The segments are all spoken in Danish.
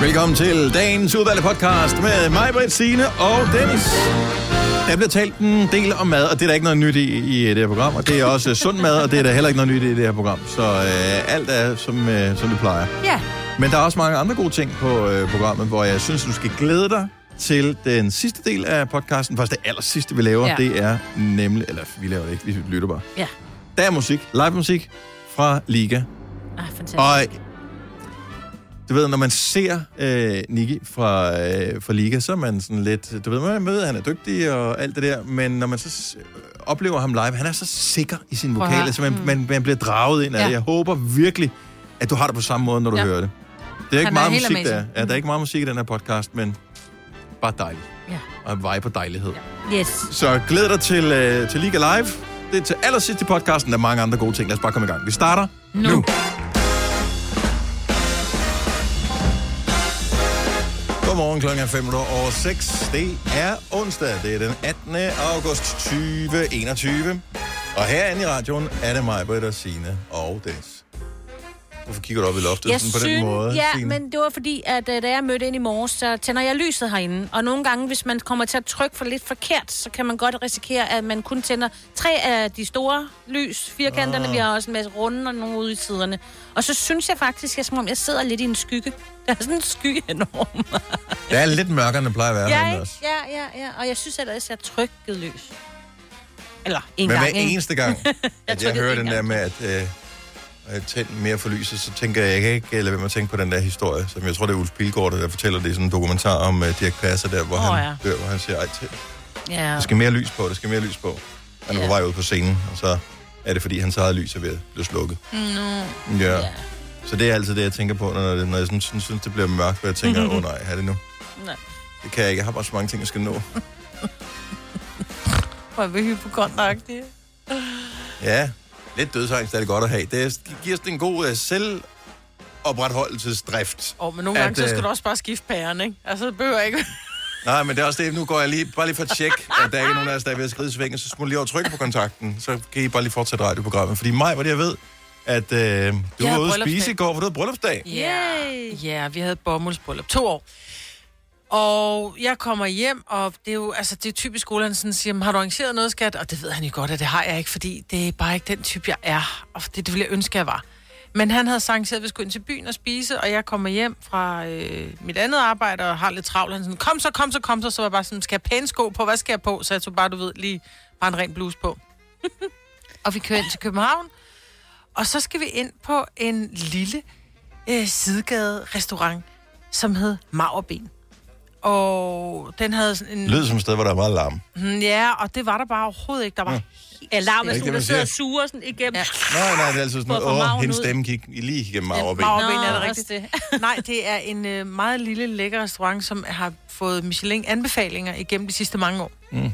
Velkommen til dagens udvalgte podcast med mig, Britt, Signe og Dennis. Der bliver talt en del om mad, og det er der ikke noget nyt i, i det her program. Og det er også sund mad, og det er der heller ikke noget nyt i det her program. Så øh, alt er, som, øh, som det plejer. Ja. Men der er også mange andre gode ting på øh, programmet, hvor jeg synes, du skal glæde dig til den sidste del af podcasten. Faktisk det aller sidste, vi laver, ja. Det er nemlig... Eller, vi laver det ikke, vi lytter bare. Ja. Der er musik, live musik fra Liga. Ah, fantastisk. Og du ved, når man ser øh, Nicky fra, øh, fra Liga, så er man sådan lidt... Du ved, man møder, han er dygtig og alt det der, men når man så s- oplever ham live, han er så sikker i sin Prøv at vokal, høre. så man, man, man bliver draget ind af Ja. det. Jeg håber virkelig, at du har det på samme måde, når du Ja. hører det. Det er ikke Han er meget helt musik, der er. Ja, der er ikke meget musik i den her podcast, men bare dejligt. Ja. Og en vej på dejlighed. Yes. Så glæd dig til, øh, til Liga Live. Det er til allersidst i podcasten. Der er mange andre gode ting. Lad os bare komme i gang. Vi starter nu. Nu. Godmorgen klokken er 5 over 6. Det er onsdag. Det er den 18. august 2021. Og herinde i radioen er det mig, Britt og Signe og Dennis. Hvorfor kigger du op i loftet Jeg sådan på synes, den måde, ja, Signe? men det var fordi, at øh, da jeg mødte ind i morges, så tænder jeg lyset herinde. Og nogle gange, hvis man kommer til at trykke for lidt forkert, så kan man godt risikere, at man kun tænder tre af de store lys, firkanterne. Ah. Vi har også en masse runde og nogle ude i siderne. Og så synes jeg faktisk, at jeg, som om jeg sidder lidt i en skygge. Der er sådan en skygge enorm. Det er lidt mørkere, end plejer at være ja, også. ja, ja, ja. Og jeg synes ellers, at jeg trykket lys. Eller en Men gang, hver ikke? eneste gang, at jeg trykkede hører en den der gang. med, at øh, at tænde mere for lyset, så tænker jeg, jeg kan ikke lade være med at tænke på den der historie, som jeg tror, det er Ulf Pilgaard, der fortæller det i sådan en dokumentar om uh, Dirk Passer, der, hvor oh, han ja. dør, hvor han siger, ej, til, Ja. der skal mere lys på, der skal mere lys på. Han er Ja. på vej ud på scenen, og så er det, fordi hans eget lys er ved at blive slukket. Nå. Ja. Ja. Så det er altid det, jeg tænker på, når, det- når jeg sådan, synes, synes, det bliver mørkt, hvor jeg tænker, åh oh, nej, er det nu? Nej. Det kan jeg ikke, jeg har bare så mange ting, jeg skal nå. Hvor er vi hypokontragtige. Ja, lidt dødsangst er det godt at have. Det giver sådan en god uh, selvopretholdelsesdrift. Og men nogle At, gange, så skal øh, du også bare skifte pæren, ikke? Altså, det behøver ikke... Nej, men det er også det. Nu går jeg lige, bare lige for at tjekke, at der ikke er nogen af os, der er ved at skride i svingen. Så smutter lige over trykke på kontakten. Så kan I bare lige fortsætte radioprogrammet. Fordi mig, hvor det jeg ved, at øh, du Jeg var ude at spise i går, for du havde bryllupsdag. Ja, vi havde bomuldsbryllup. To år. Og jeg kommer hjem, og det er jo altså, det er typisk skole, han sådan siger, "Men har du arrangeret noget, skat? Og det ved han jo godt, at det har jeg ikke, fordi det er bare ikke den type, jeg er. Og det, det ville jeg ønske, jeg var. Men han havde arrangeret, at vi skulle ind til byen og spise, og jeg kommer hjem fra øh, mit andet arbejde og har lidt travlt. Han sådan, kom så, kom så, kom så. Så var jeg bare sådan, skal jeg pæne sko på? Hvad skal jeg på? Så jeg tog bare, du ved, lige bare en ren bluse på. og vi kører ind til København, og så skal vi ind på en lille øh, sidegade-restaurant, som hed Maverben. Og den havde sådan en... Lød som et sted, hvor der er meget larm. Mm, Ja, og det var der bare overhovedet ikke. Der var... Ja, larm er Ikke det, sådan, der man sidder og suger sådan igennem. Ja. Nej, nej, det er altid sådan at få noget, åh, maven hendes ud. stemme gik lige igennem Ja, maverben. maver- Maverben, er det rigtigt? det. Nej, det er en øh, meget lille, lækker restaurant, som har fået Michelin-anbefalinger igennem de sidste mange år. Mm.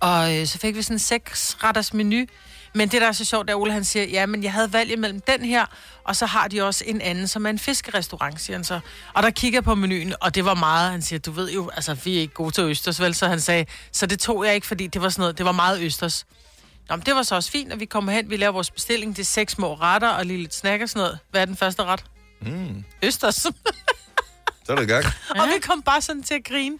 Og øh, så fik vi sådan en seks-retters menu. Men det, der er så sjovt, er, at Ole han siger, ja, men jeg havde valget mellem den her, og så har de også en anden, som er en fiskerestaurant, siger han så. Og der kigger på menuen, og det var meget, han siger, du ved jo, altså, vi er ikke gode til østers, vel? Så han sagde, så det tog jeg ikke, fordi det var sådan noget, det var meget østers. Nå, men det var så også fint, at vi kommer hen, vi laver vores bestilling, det er seks små retter og lige lidt snack og sådan noget. Hvad er den første ret? Mm, Østers. så er det i gang. og vi kom bare sådan til at grine.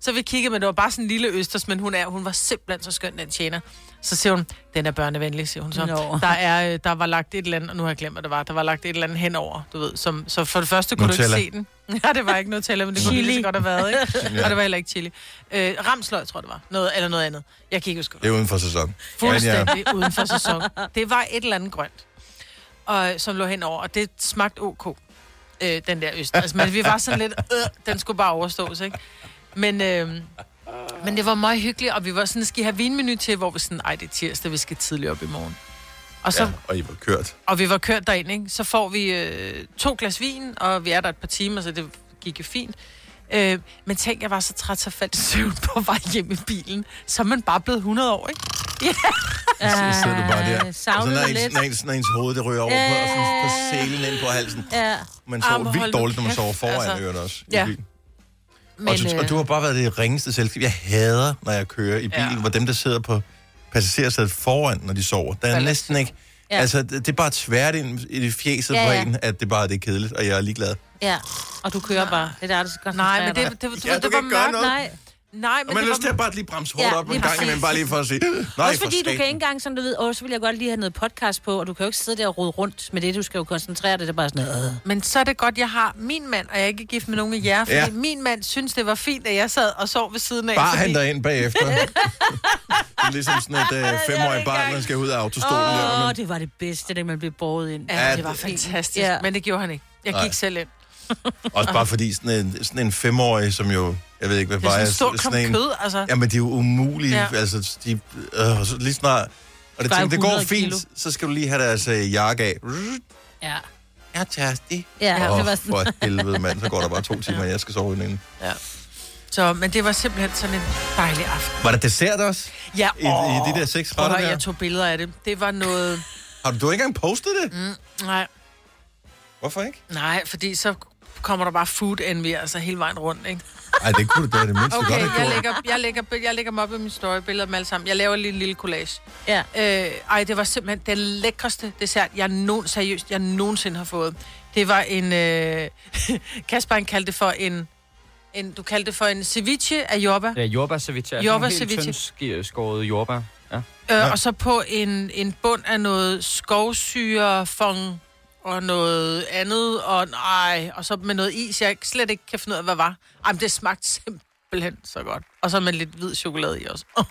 Så vi kiggede, men det var bare sådan en lille østers, men hun, er, hun var simpelthen så skøn, den tjener. Så siger hun, den er børnevenlig, siger hun så. Nå. Der, er, øh, der var lagt et eller andet, og nu har jeg glemt, hvad det var, der var lagt et eller andet henover, du ved. Som, så for det første kunne Nutella. du ikke se den. Ja, det var ikke Nutella, men det kunne lige så godt have været, ikke? Ja. Og det var heller ikke chili. Øh, ramsløg, tror jeg, det var. Noget, eller noget andet. Jeg kan ikke huske. Det er uden for sæson. Fuldstændig ja. uden for sæson. Det var et eller andet grønt, og, som lå henover, og det smagte ok, øh, den der øst. Altså, men vi var sådan lidt, øh, den skulle bare overstås, ikke? Men, øh, men det var meget hyggeligt, og vi var sådan, skal I have vinmenu til, hvor vi sådan, ej, det er tirsdag, vi skal tidligt op i morgen. Og, så, Ja, ja. og I var kørt. og vi var kørt derind, ikke? Så får vi øh, to glas vin, og vi er der et par timer, så det gik jo fint. Øh, men tænk, jeg var så træt, så faldt søvn på vej hjem i bilen. Så er man bare blevet 100 år, ikke? Så sidder du bare der. Og så Øh, savnede når du ens, lidt. når ens, når ens hoved det ryger over på, og sådan på selen ind på halsen. Ja. Man sover men vildt dårligt, når man sover foran altså. ørerne også. i Ja. bilen. Men, og, så, og øh, du har bare været det ringeste selskab. Jeg hader, når jeg kører i bilen, Ja. hvor dem, der sidder på passagersædet foran, når de sover. Der er næsten ikke... Ja. Altså, det, det er bare tvært ind i det fjeset Ja, på ja. en, at det bare det er kedeligt, og jeg er ligeglad. Ja, og du kører bare. Det er der, du skal Nej, men det, det, det, Ja, det, du det var mørkt. noget. Nej, Nej, Og men man det har lyst til at bare lige bremse hårdt Ja, op en gang imellem, bare lige for at sige, nej, også for fordi du kan ikke engang, som du ved, åh, så vil jeg godt lige have noget podcast på, og du kan jo ikke sidde der og rode rundt med det, du skal jo koncentrere dig, det er bare sådan noget. øh. Men så er det godt, jeg har min mand, og jeg er ikke gift med nogen af jer, fordi Ja. min mand synes, det var fint, at jeg sad og sov ved siden af. Bare fordi... han dig ind bagefter. det er ligesom sådan et uh, femårigt barn, der skal ud af autostolen. Åh, der, oh, men, det var det bedste, da man blev båret ind. Ja, Ja, det var fantastisk, Ja. men det gjorde han ikke. Jeg Nej. gik selv ind. også bare fordi sådan en, sådan en femårig, som jo, jeg ved ikke, hvad Det er sådan vejer, en kød, altså. Jamen, de er jo umulige. Ja. Ja. Altså, de, øh, så lige snart... Og det, Vejer tænker, det går 100 fint, kilo. så skal du lige have deres øh, jakke af. Ja. Jeg er tærstig. Ja, Åh, det var sådan. for helvede, mand. Så går der bare to timer, og jeg skal sove inden. Så, men det var simpelthen sådan en dejlig aften. Var der dessert også? Ja, I, I de der seks retter der? jeg tog billeder af det. Det var noget... Har du, du har ikke engang postet det? Mm, nej, Hvorfor ikke? nej, fordi så kommer der bare food envy, altså hele vejen rundt, ikke? Nej, det kunne du da det mindste Okay, godt have jeg lægger, jeg, lægger, jeg lægger dem op i min story, billeder af dem alle sammen. Jeg laver lige en lille collage. Ja. Øh, ej, det var simpelthen den lækreste dessert, jeg nogen, seriøst, jeg nogensinde har fået. Det var en... Øh, Kasper, han kaldte det for en, en... Du kaldte det for en ceviche af jordbær. Ja, jordbær ceviche. Altså Jordbær ceviche. skåret jordbær. Ja. Øh, og så på en, en bund af noget skovsyre, fong og noget andet, og nej, og så med noget is, jeg slet ikke kan finde ud af, hvad var. Ej, men det smagte simpelthen så godt. Og så med lidt hvid chokolade i også. Nå,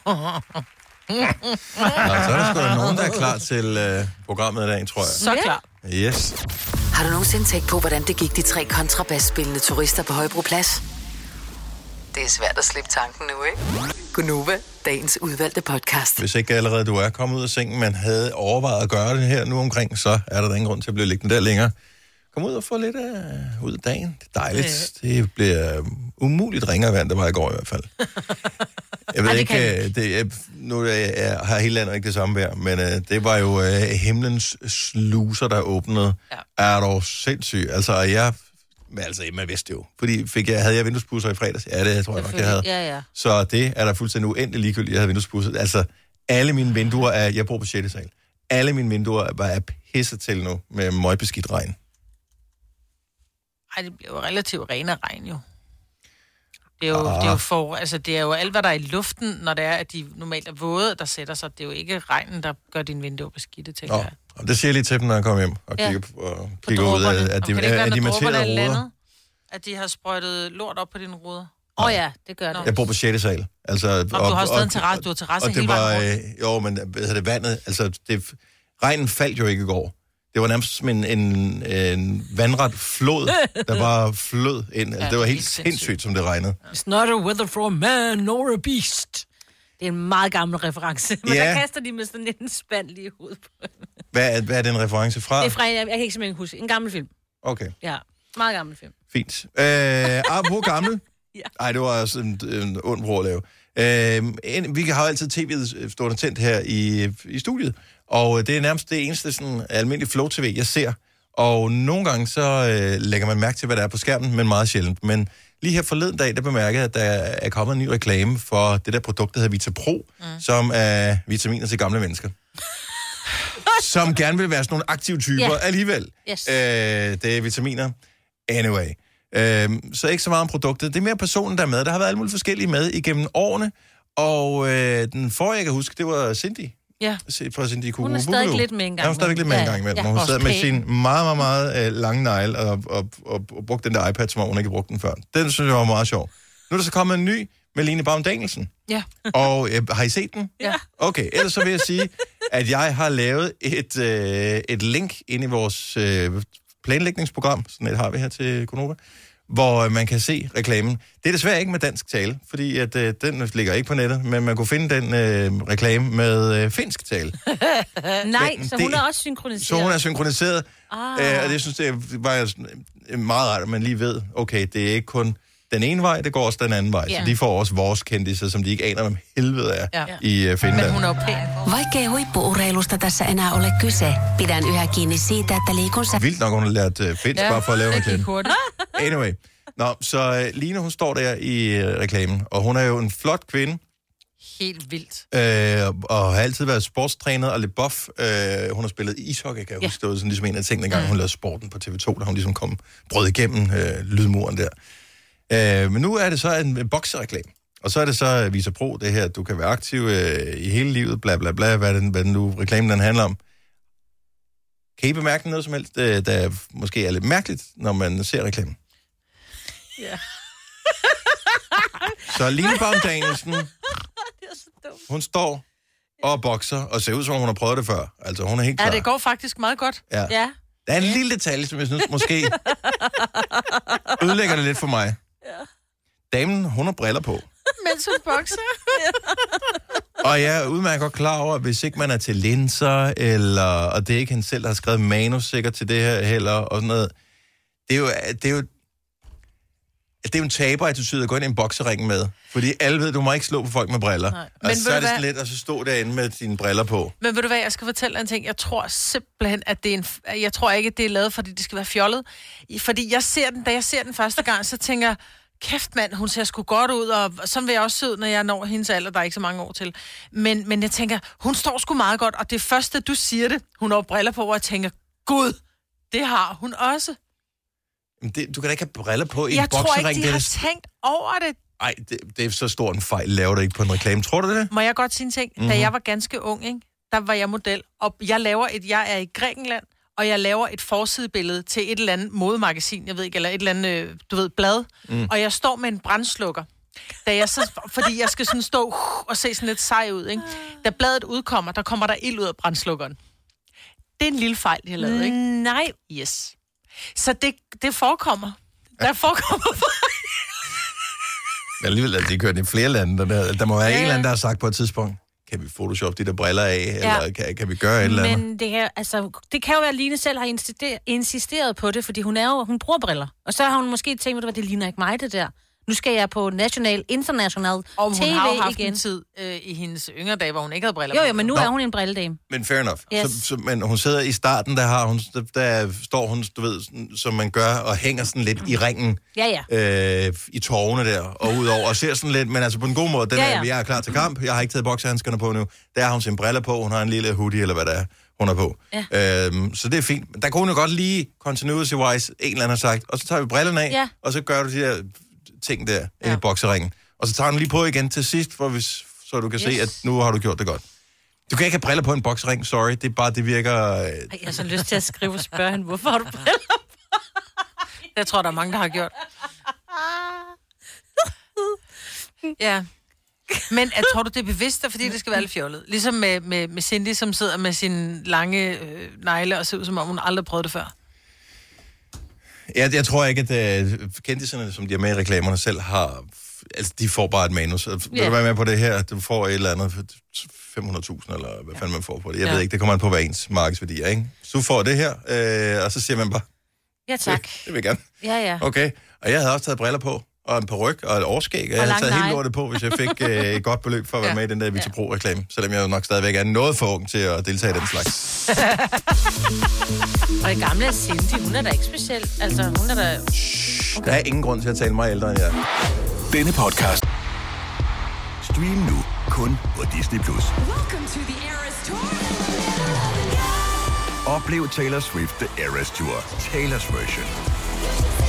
så er der sgu da nogen, der er klar til øh, programmet i dag, tror jeg. Så klar. Yes. Har du nogensinde tænkt på, hvordan det gik de tre kontrabasspillende turister på Højbroplads? Det er svært at slippe tanken nu, ikke? Gunova, dagens udvalgte podcast. Hvis ikke allerede du er kommet ud af sengen, men havde overvejet at gøre det her nu omkring, så er der da ingen grund til at blive liggende der længere. Kom ud og få lidt uh, ud af dagen. Det er dejligt. Det bliver um, umuligt ringere vand, der var i går i hvert fald. Jeg ved Ej, det ikke, kan uh, det, er, nu er, jeg, har hele landet ikke det samme vejr, men uh, det var jo uh, himlens sluser, der åbnede. Ja. Er du sindssyg? Altså, jeg... Men altså, man vidste jo. Fordi fik jeg, havde jeg vinduespusser i fredags? Ja, det tror jeg nok, jeg havde. Ja, ja. Så det er der fuldstændig uendelig ligegyldigt, jeg havde vinduespudset. Altså, alle mine vinduer er... Jeg bor på 6. sal. Alle mine vinduer er bare pisset til nu med møgbeskidt regn. Ej, det bliver jo relativt ren af regn, jo. Det er jo, ah. det er jo for, altså det er jo alt, hvad der er i luften, når det er, at de normalt er våde, der sætter sig. Det er jo ikke regnen, der gør dine vinduer beskidte, tænker Nå, jeg. Og det siger jeg lige til dem, når jeg kommer hjem og Ja. kigger, på, og kigger ud af, at Og de, det være, er de er materede ruder. landet, At de har sprøjtet lort op på dine ruder? Åh oh, ja, det gør det. Jeg bor på 6. sal. Altså, og, du har stadig en terrasse- du har terrasse og det hele var, øh, Jo, men hvad hedder det vandet, altså, det, regnen faldt jo ikke i går. Det var nærmest som en, en, en vandret flod, der bare flød ind. Altså, Ja, det var det er helt helt sindssygt. sindssygt, som det regnede. It's not a weather for a man nor a beast. Det er en meget gammel reference. Men Ja. der kaster de med sådan en spand lige hovedet på. Hvad, er- hvad er den reference fra? Det er fra, en- jeg kan ikke simpelthen huske. En gammel film. Okay. Ja, meget gammel film. Fint. Øh, apropos gammel. Ja. Ej, det var også en, en ond bror at lave. Øh, en, vi har jo altid tv'et stående tændt her i, i studiet, og det er nærmest det eneste sådan, almindelige flow-tv, jeg ser. Og nogle gange så øh, lægger man mærke til, hvad der er på skærmen, men meget sjældent. Men lige her forleden dag, der bemærkede jeg, at der er kommet en ny reklame for det der produkt, der hedder Vitapro, mm. som er vitaminer til gamle mennesker. Som gerne vil være sådan nogle aktive typer Ja. alligevel. Yes. Øh, det er vitaminer. Anyway. Øhm, så ikke så meget om produktet. Det er mere personen, der er med. Der har været alle mulige forskellige med igennem årene. Og øh, den forrige, jeg kan huske, det var Cindy. Ja. Fra Cindy Hun er Kuku stadig lidt med en gang Ja, hun er stadig lidt med en gang imellem. ja. Ja, hun sad med sin meget, meget, meget øh, lange negl og, og, og, og brugte den der iPad, som om hun ikke brugte den før. Den synes jeg var meget sjov. Nu er der så kommet en ny med Line Baum Danielsen. Ja. Og øh, har I set den? Ja. Okay, ellers så vil jeg sige, at jeg har lavet et, øh, et link ind i vores øh, planlægningsprogram, sådan et har vi her til Konova, hvor øh, man kan se reklamen. Det er desværre ikke med dansk tale, fordi at, øh, den ligger ikke på nettet, men man kunne finde den øh, reklame med øh, finsk tale. Nej, Men så det- hun er også synkroniseret. Så hun er synkroniseret, Ah. øh, og det synes jeg var øh, meget rart, at man lige ved, okay, det er ikke kun den ene vej, det går også den anden vej. Ja. Så de får også vores kendtiser, som de ikke aner, hvem helvede er Ja. i øh, Finland. Men hun er pæn. Vaikkei huippuurheilusta tässä enää ole kyse, pidän yhä kiinni siitä, että liikun sä Vildt nok, hun har lært øh, finsk, ja, bare for at lave reklame. hurtigt. Anyway. Nå, så øh, Line, hun står der i øh, reklamen, og hun er jo en flot kvinde, Helt vildt. øh, og har altid været sportstræner og lidt buff. Øh, hun har spillet ishockey, kan jeg Ja. huske. Det var sådan ligesom en af tingene, gang hun lavede sporten på TV2, da hun ligesom kom brød igennem øh, lydmuren der. Øh, men nu er det så en, boksereklame. Og så er det så Visa Pro, det her, at du kan være aktiv øh, i hele livet, bla bla bla, hvad den, hvad den nu reklamen den handler om. Kan I bemærke noget som helst, øh, der måske er lidt mærkeligt, når man ser reklamen? Ja. Så Line Baum Danielsen, hun står og bokser, og ser ud som om, hun har prøvet det før. Altså, hun er helt klar. Ja, det går faktisk meget godt. Ja. Ja. Der er en lille detalje, som jeg synes måske ødelægger det lidt for mig. Damen, hun har briller på. Mens hun bokser. Og jeg er udmærket godt klar over, at hvis ikke man er til linser, eller, og det er ikke hende selv, der har skrevet manus sikkert til det her heller, og sådan noget. Det er jo, det er jo, det er jo en taber-attitude at gå ind i en boksering med. Fordi alle ved, du må ikke slå på folk med briller. Nej. Og Men så ved er det sådan lidt at så stå derinde med dine briller på. Men ved du hvad, jeg skal fortælle dig en ting. Jeg tror simpelthen, at det er en... Jeg tror ikke, at det er lavet, fordi det skal være fjollet. Fordi jeg ser den, da jeg ser den første gang, så tænker jeg, kæft mand, hun ser sgu godt ud, og sådan vil jeg også se ud, når jeg når hendes alder, der er ikke så mange år til. Men, men jeg tænker, hun står sgu meget godt, og det første, du siger det, hun har briller på, og jeg tænker, gud, det har hun også. Men det, du kan da ikke have briller på i Jeg en tror boksering. ikke, de det er har det- tænkt over det. Ej, det, det er så stor en fejl, laver du ikke på en reklame. Tror du det? Må jeg godt sige en ting? Mhm. Mm-hmm. Da jeg var ganske ung, ikke, der var jeg model, og jeg laver et, jeg er i Grækenland, og jeg laver et forsidebillede til et eller andet modemagasin, jeg ved ikke, eller et eller andet, øh, du ved, blad, mm. og jeg står med en brændslukker. Da jeg så, fordi jeg skal sådan stå og se sådan lidt sej ud, ikke? Da bladet udkommer, der kommer der ild ud af brændslukkeren. Det er en lille fejl, jeg lavet, ikke? Nej. Yes. Så det, det forekommer. Der forekommer Men alligevel er det kørt i flere lande. Der, der, må være Ja, en eller anden, der har sagt på et tidspunkt, kan vi photoshop de der briller af, ja. Eller kan, kan vi gøre et eller andet? Men det kan, altså, det kan jo være, at Line selv har insisteret, insisteret på det, fordi hun er jo, hun bruger briller. Og så har hun måske tænkt, hvad, det ligner ikke mig, det der. Nu skal jeg på national, international Og hun TV har jo haft igen. en tid øh, i hendes yngre dage, hvor hun ikke havde briller Jo, på. jo, men nu Nå. er hun en brilledame. Men fair enough. Yes. Så, så, men hun sidder i starten, der, har hun, der, der står hun, du ved, sådan, som man gør, og hænger sådan lidt i ringen Ja, ja. øh, i tårne der, og udover, og ser sådan lidt, men altså på en god måde, den Ja, ja, er, jeg er klar til kamp, jeg har ikke taget boksehandskerne på nu, der har hun sine briller på, hun har en lille hoodie, eller hvad det er, hun er på. Ja. Øhm, så det er fint. Men Der kunne hun jo godt lige, continuity-wise, en eller anden har sagt, og så tager vi brillerne af, Ja. og så gør du de der ting der, ja. i bokseringen. Og så tager hun lige på igen til sidst, for hvis, så du kan yes. se, at nu har du gjort det godt. Du kan ikke have briller på en boksering, sorry. Det er bare, det virker... Øh, Ej, jeg har så lyst til at skrive og spørge hende, hvorfor har du briller? Jeg tror, der er mange, der har gjort. Ja. Men jeg tror du, det er bevidst, fordi det skal være lidt fjollet? Ligesom med, med, med Cindy, som sidder med sin lange øh, negle og ser ud, som om hun aldrig prøvede det før. Jeg, jeg tror ikke, at uh, kendiserne, som de er med i reklamerne, selv har... Altså, de får bare et manus. Yeah. Vil Ja. du være med på det her? Du får et eller andet for 500.000, eller hvad fanden man får på det. Jeg Ja. ved ikke, det kommer an på, hvad ens markedsværdi er, ikke? Så du får det her, øh, og så siger man bare, Ja, tak. det, det vil jeg gerne. Ja, ja. Okay. Og jeg havde også taget briller på, og en peruk og et årskæg, og jeg havde taget helt negle. lortet på, hvis jeg fik øh, et godt beløb for at være Ja. med i den der Vita Pro-reklame, selvom jeg jo nok stadigvæk er noget for ung til at deltage i den slags. Og i gamle er Cindy, hun er da ikke speciel. Altså, hun er da... Der er ingen grund til at tale mig ældre end jeg. Denne podcast. Stream nu kun på Disney+. Plus. Oplev Taylor Swift The Eras Tour, Taylor's version.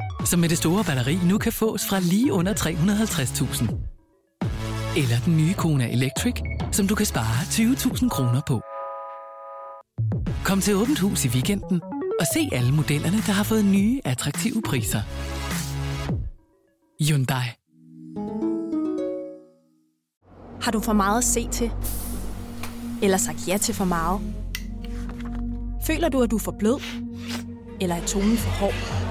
som med det store batteri nu kan fås fra lige under 350.000. Eller den nye Kona Electric, som du kan spare 20.000 kroner på. Kom til Åbent Hus i weekenden og se alle modellerne, der har fået nye, attraktive priser. Hyundai. Har du for meget at se til? Eller sagt ja til for meget? Føler du, at du er for blød? Eller er tonen for hård?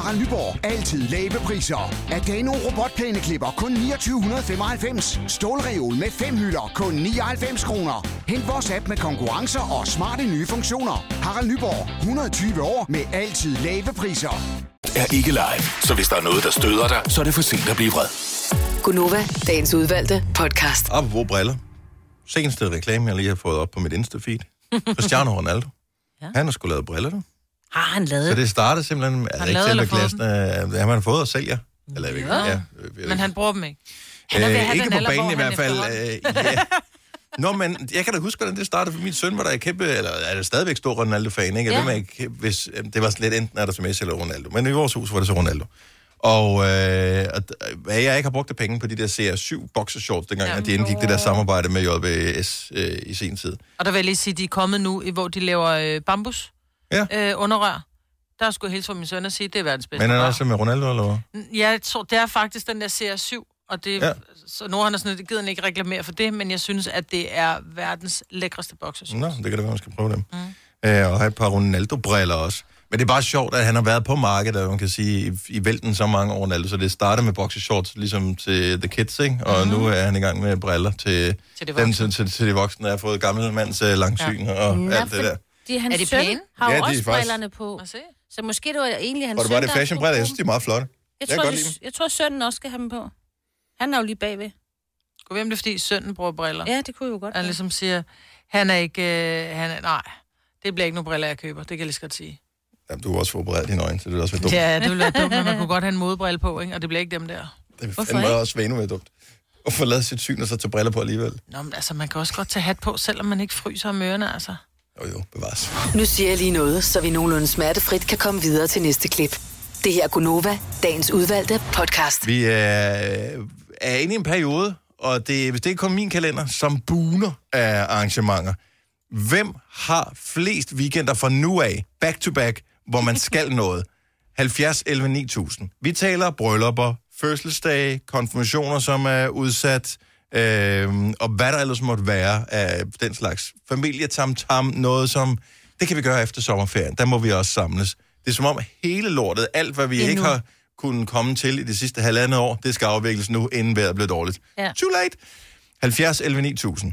Harald Nyborg. Altid lave priser. Adano robotplæneklipper kun 2995. Stålreol med fem hylder kun 99 kroner. Hent vores app med konkurrencer og smarte nye funktioner. Harald Nyborg. 120 år med altid lave priser. er ikke live, så hvis der er noget, der støder dig, så er det for sent at blive vred. Gunova, dagens udvalgte podcast. Apropos briller. Seneste reklame, jeg lige har fået op på mit Insta-feed. Cristiano Ronaldo. ja. Han har sgu lavet briller, du. Har han lavet Så det startede simpelthen... Altså, ikke lavet selve eller fået klassen, øh, har man fået og sælger. Eller jeg ved ikke, Ja. ja. Men han bruger dem ikke. Han er ved at have ikke den på alder, banen i hvert han fald. Øh, ja. Nå, men jeg kan da huske, hvordan det startede, for min søn var der kæmpe, eller er det stadigvæk stor Ronaldo-fan, ikke? Jeg Ja. ved ikke, hvis, øh, det var lidt enten er der som Messi eller Ronaldo, men i vores hus var det så Ronaldo. Og øh, d- hvad jeg ikke har brugt af penge på de der CR7 boxershorts, dengang ja, de indgik det der samarbejde med JBS øh, i sin tid. Og der vil jeg lige sige, de er kommet nu, hvor de laver øh, bambus Ja. øh, underrør. Der skulle jeg hilse fra min søn og sige, det er verdens bedste Men er det også med Ronaldo, eller hvad? Ja, jeg tror, det er faktisk den der CR7, og det, Ja. så nu har han er sådan, det gider han ikke reklamere for det, men jeg synes, at det er verdens lækreste boxershorts. Nå, det kan det være, man skal prøve dem. Mm. Øh, og have et par Ronaldo-briller også. Men det er bare sjovt, at han har været på markedet, og man kan sige, i, i vælten så mange år, Ronaldo. Så det startede med boxershorts, ligesom til The Kids, ikke? Og mm-hmm. nu er han i gang med briller til, Til de dem, voksne. til, til, til de voksne, der har fået gammel mands øh, langsyn ja. og Nå, alt det der. Fordi hans Er de søn pæne? har Ja, de er også faktisk- brillerne på. Så måske det var egentlig hans Og det søn, var det fashionbriller, jeg synes, de er meget flotte. Jeg Jeg tror, jeg, jeg tror, sønnen også skal have dem på. Han er jo lige bagved. Gå hvem det er, fordi sønnen bruger briller. Ja, det kunne jo godt Han være. ligesom siger, han er ikke, øh, han er, nej, det bliver ikke nogen briller, jeg køber. Det kan jeg lige så godt sige. Jamen, du har også forberedt dine øjne, så det er også være dumt. Ja, det ville være dumt, men man kunne godt have en modebrille på, ikke? og det bliver ikke dem der. Det Hvorfor fandme ikke? også være endnu mere dumt. Og få lavet sit syn og så tage briller på alligevel. Nå, men altså, man kan også godt tage hat på, selvom man ikke fryser om ørerne, altså. Jo, jo, bevares. Nu siger jeg lige noget, så vi nogenlunde smertefrit kan komme videre til næste klip. Det her er Gunova, dagens udvalgte podcast. Vi er, er inde i en periode, og det, hvis det ikke min kalender, som buner af arrangementer. Hvem har flest weekender fra nu af, back to back, hvor man skal noget? 70, 11, 9000. Vi taler bryllupper, fødselsdage, konfirmationer, som er udsat, øh, og hvad der ellers måtte være af den slags familietamtam, noget som, det kan vi gøre efter sommerferien, der må vi også samles. Det er som om hele lortet, alt hvad vi Det er ikke har kunnet komme til i de sidste halvandet år, det skal afvikles nu, inden vejret bliver dårligt. Ja. Too late. 70, 11, 9000.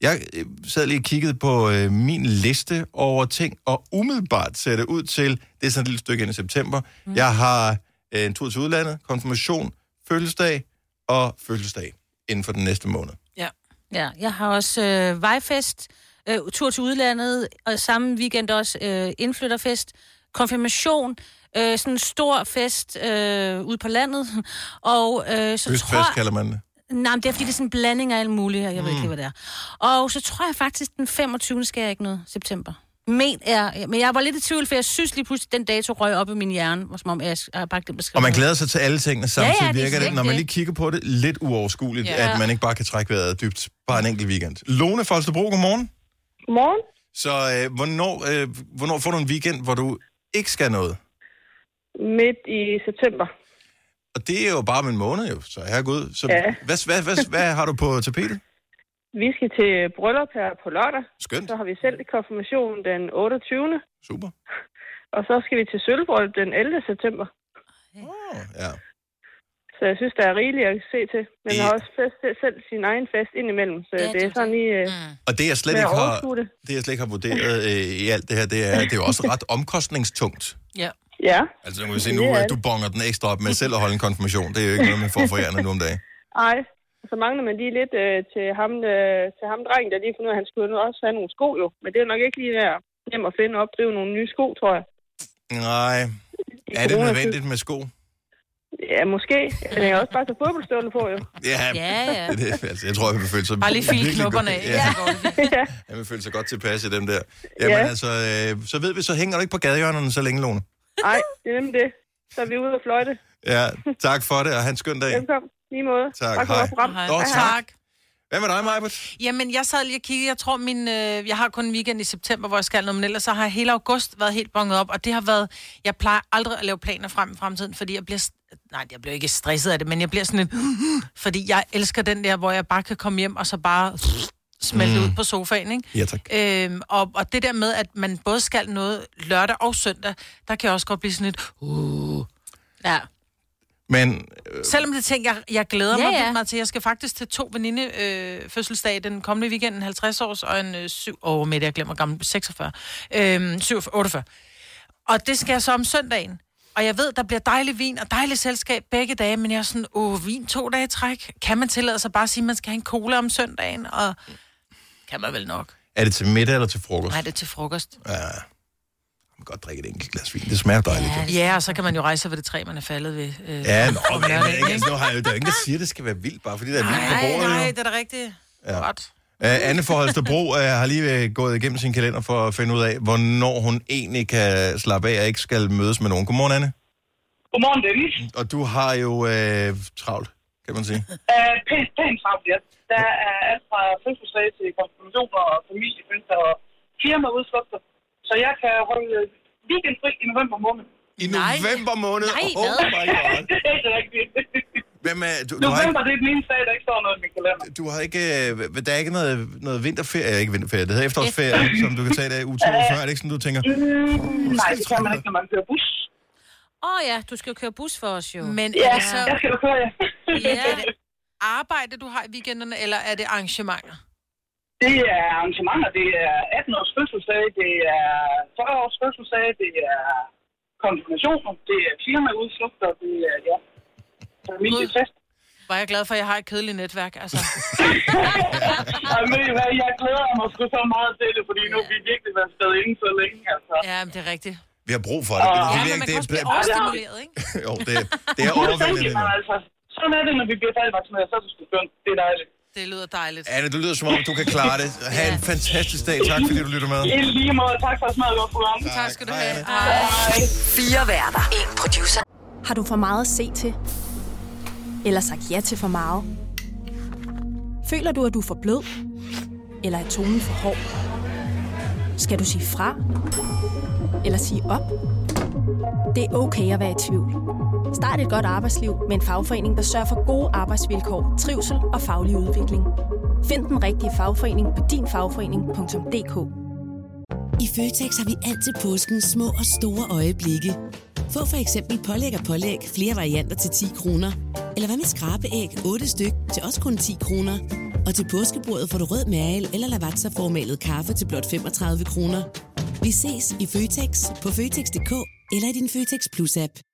Jeg øh, sad lige og kiggede på øh, min liste over ting, og umiddelbart ser det ud til, det er sådan et lille stykke ind i september, mm. jeg har øh, en tur til udlandet, konfirmation, fødselsdag og fødselsdag inden for den næste måned. Ja. Ja, jeg har også øh, vejfest, øh, tur til udlandet, og samme weekend også øh, indflytterfest, konfirmation, øh, sådan en stor fest øh, ude på landet, og øh, så Høstfest tror kalder man det. Nej, men det er fordi, det er sådan en blanding af alt muligt, og jeg ved ikke lige, hvad det er. Og så tror jeg faktisk, den 25. skal jeg ikke noget, september. Men, er, men jeg var lidt i tvivl, for jeg synes lige pludselig, den dato røg op i min hjerne, hvor som om jeg har bare glemt at Og man glæder sig til alle tingene samtidig, Ja, ja, det er virker det, når man lige kigger på det, lidt uoverskueligt, Ja. at man ikke bare kan trække vejret dybt bare en enkelt weekend. Lone Folstebro, godmorgen. Godmorgen. Så øh, hvornår, øh, hvornår får du en weekend, hvor du ikke skal noget? Midt i september. Og det er jo bare om en måned jo, så herregud. Så Ja. hvad, hvad, hvad, hvad har du på tapetet? Vi skal til bryllup her på lørdag. Skønt. Så har vi selv konfirmation den 28. Super. Og så skal vi til sølvbryllup den 11. september. Oh, ja. Så jeg synes, der er rigeligt at se til. Men Det- har også fest, selv sin egen fest indimellem. Så Ja, det er sådan lige... Øh, Og det jeg slet ikke har, det. det jeg slet ikke har vurderet øh, i alt det her, det er, det er jo også ret omkostningstungt. Ja. Ja. Altså nu kan vi se nu, at det. du bonger den ekstra op med selv at holde en konfirmation. Det er jo ikke noget, man får for nu om dagen. Så mangler man lige lidt øh, til ham, øh, til ham drengen, der lige fundet ud af, at han skulle nu også have nogle sko jo. Men det er nok ikke lige der hjem at finde op. Det er jo nogle nye sko, tror jeg. Nej. Er det nødvendigt med sko? Ja, måske. Men jeg kan også bare tage fodboldstøvler på, jo. Ja, Ja, ja. det, er det. Altså, jeg tror, jeg vil føle sig Bare lige virkelig knopperne godt- af. Ja, ja. jeg vil føle sig godt tilpas i dem der. Jamen Ja. altså, øh, så ved vi, så hænger du ikke på gadehjørnerne så længe, Lone. Nej, det er nemlig det. Så er vi ude og fløjte. Ja, tak for det, og have en skøn dag. Velkommen. Lige måde. Tak, tak for hej. Nå, Hej, tak. Hvad med dig, Majbert? Jamen, jeg sad lige og kiggede. Jeg tror, min, øh, jeg har kun en weekend i september, hvor jeg skal noget, men ellers så har jeg hele august været helt bonget op, og det har været... Jeg plejer aldrig at lave planer frem i fremtiden, fordi jeg bliver... Nej, jeg bliver ikke stresset af det, men jeg bliver sådan lidt... Fordi jeg elsker den der, hvor jeg bare kan komme hjem og så bare smelte Mm. ud på sofaen, ikke? Ja, tak. Øhm, og, og det der med, at man både skal noget lørdag og søndag, der kan jeg også godt blive sådan lidt... Uh. Ja. Men Selvom det ting, jeg, jeg glæder Ja, mig ja. meget til. Jeg skal faktisk til to veninde øh, fødselsdage den kommende weekend, en 50 års og en øh, 7... Åh, oh, med det, jeg glemmer gammel, 46. Øhm, 47, 48. Og det skal jeg så om søndagen. Og jeg ved, der bliver dejlig vin og dejligt selskab begge dage, men jeg er sådan, åh, vin to dage træk. Kan man tillade sig bare at sige, at man skal have en cola om søndagen? Og kan man vel nok. er det til middag eller til frokost? Nej, det er til frokost. Ja. Man kan godt drikke et enkelt glas vin. Det smager dejligt. Ja, Ja, og så kan man jo rejse sig ved det træ, man er faldet ved. Øh, ja nå, men lørdagen, ikke, ikke? altså, nu har jeg, der er jo ingen, der siger, at det skal være vildt, bare fordi der er vildt på Nej, bordet. nej, jo. det er da rigtigt. Ja. Godt. Uh, Anne fra Holstebro uh, har lige uh, gået igennem sin kalender for at finde ud af, hvornår hun egentlig kan slappe af og ikke skal mødes med nogen. Godmorgen, Anne. Godmorgen, Dennis. Og du har jo uh, travlt, kan man sige. Uh, pænt, pænt travlt, ja. Der er alt fra fødselsdag til konfirmationer og familiefester og firmaudflugter. Så jeg kan holde weekendfri i november måned. I november måned? Nej, oh my god. det er ikke rigtigt. Hvem er, du, du, har November, ikke, det er den eneste dag, der ikke står noget i min kalender. du har ikke, uh, der er ikke noget, noget vinterferie, ikke vinterferie, det hedder efterårsferie, som du kan tage der i uge 42. Er det ikke sådan, du tænker? Mm, nej, det kan man ikke, når man kører bus. Åh oh, ja, du skal jo køre bus for os jo. Men Ja, er det så... jeg skal jo køre, ja. ja. Er det arbejde, du har i weekenderne, eller er det arrangementer? Det er arrangementer, det er 18 års fødselsdag, det er 40 års fødselsdag, det er konfirmationer, det er firmaudflugter, det er, ja, familiefest. Var jeg glad for, at jeg har et kedeligt netværk, altså. Og hvad, jeg glæder mig sgu så meget til det, fordi nu har vi virkelig været stedet inde så længe, altså. Ja, men det er rigtigt. Vi har brug for det. Ja, det, men virker- man det, kan også det, blive overstimuleret, ikke? jo, det, det er overvældende. men altså, sådan er det, når vi bliver færdigvaccineret, så er det sgu skønt. Det er dejligt. Det lyder dejligt. Anne, du lyder som om, du kan klare det. Ha' en fantastisk dag. Tak, fordi du lytter med. I lige måde, tak for at smage godt program. Tak skal du have. Fire værter. En producer. Har du for meget at se til? Eller sagt ja til for meget? Føler du, at du er for blød? Eller er tonen for hård? Skal du sige fra? Eller sige op? Det er okay at være i tvivl. Start et godt arbejdsliv med en fagforening, der sørger for gode arbejdsvilkår, trivsel og faglig udvikling. Find den rigtige fagforening på dinfagforening.dk. I Føtex har vi altid påsken små og store øjeblikke. Få for eksempel pålæg og pålæg flere varianter til 10 kroner. Eller hvad med skrabeæg 8 styk til også kun 10 kroner. Og til påskebordet får du rød mal eller lavatserformalet kaffe til blot 35 kroner. Vi ses i Føtex på Føtex.dk eller i din Føtex Plus-app.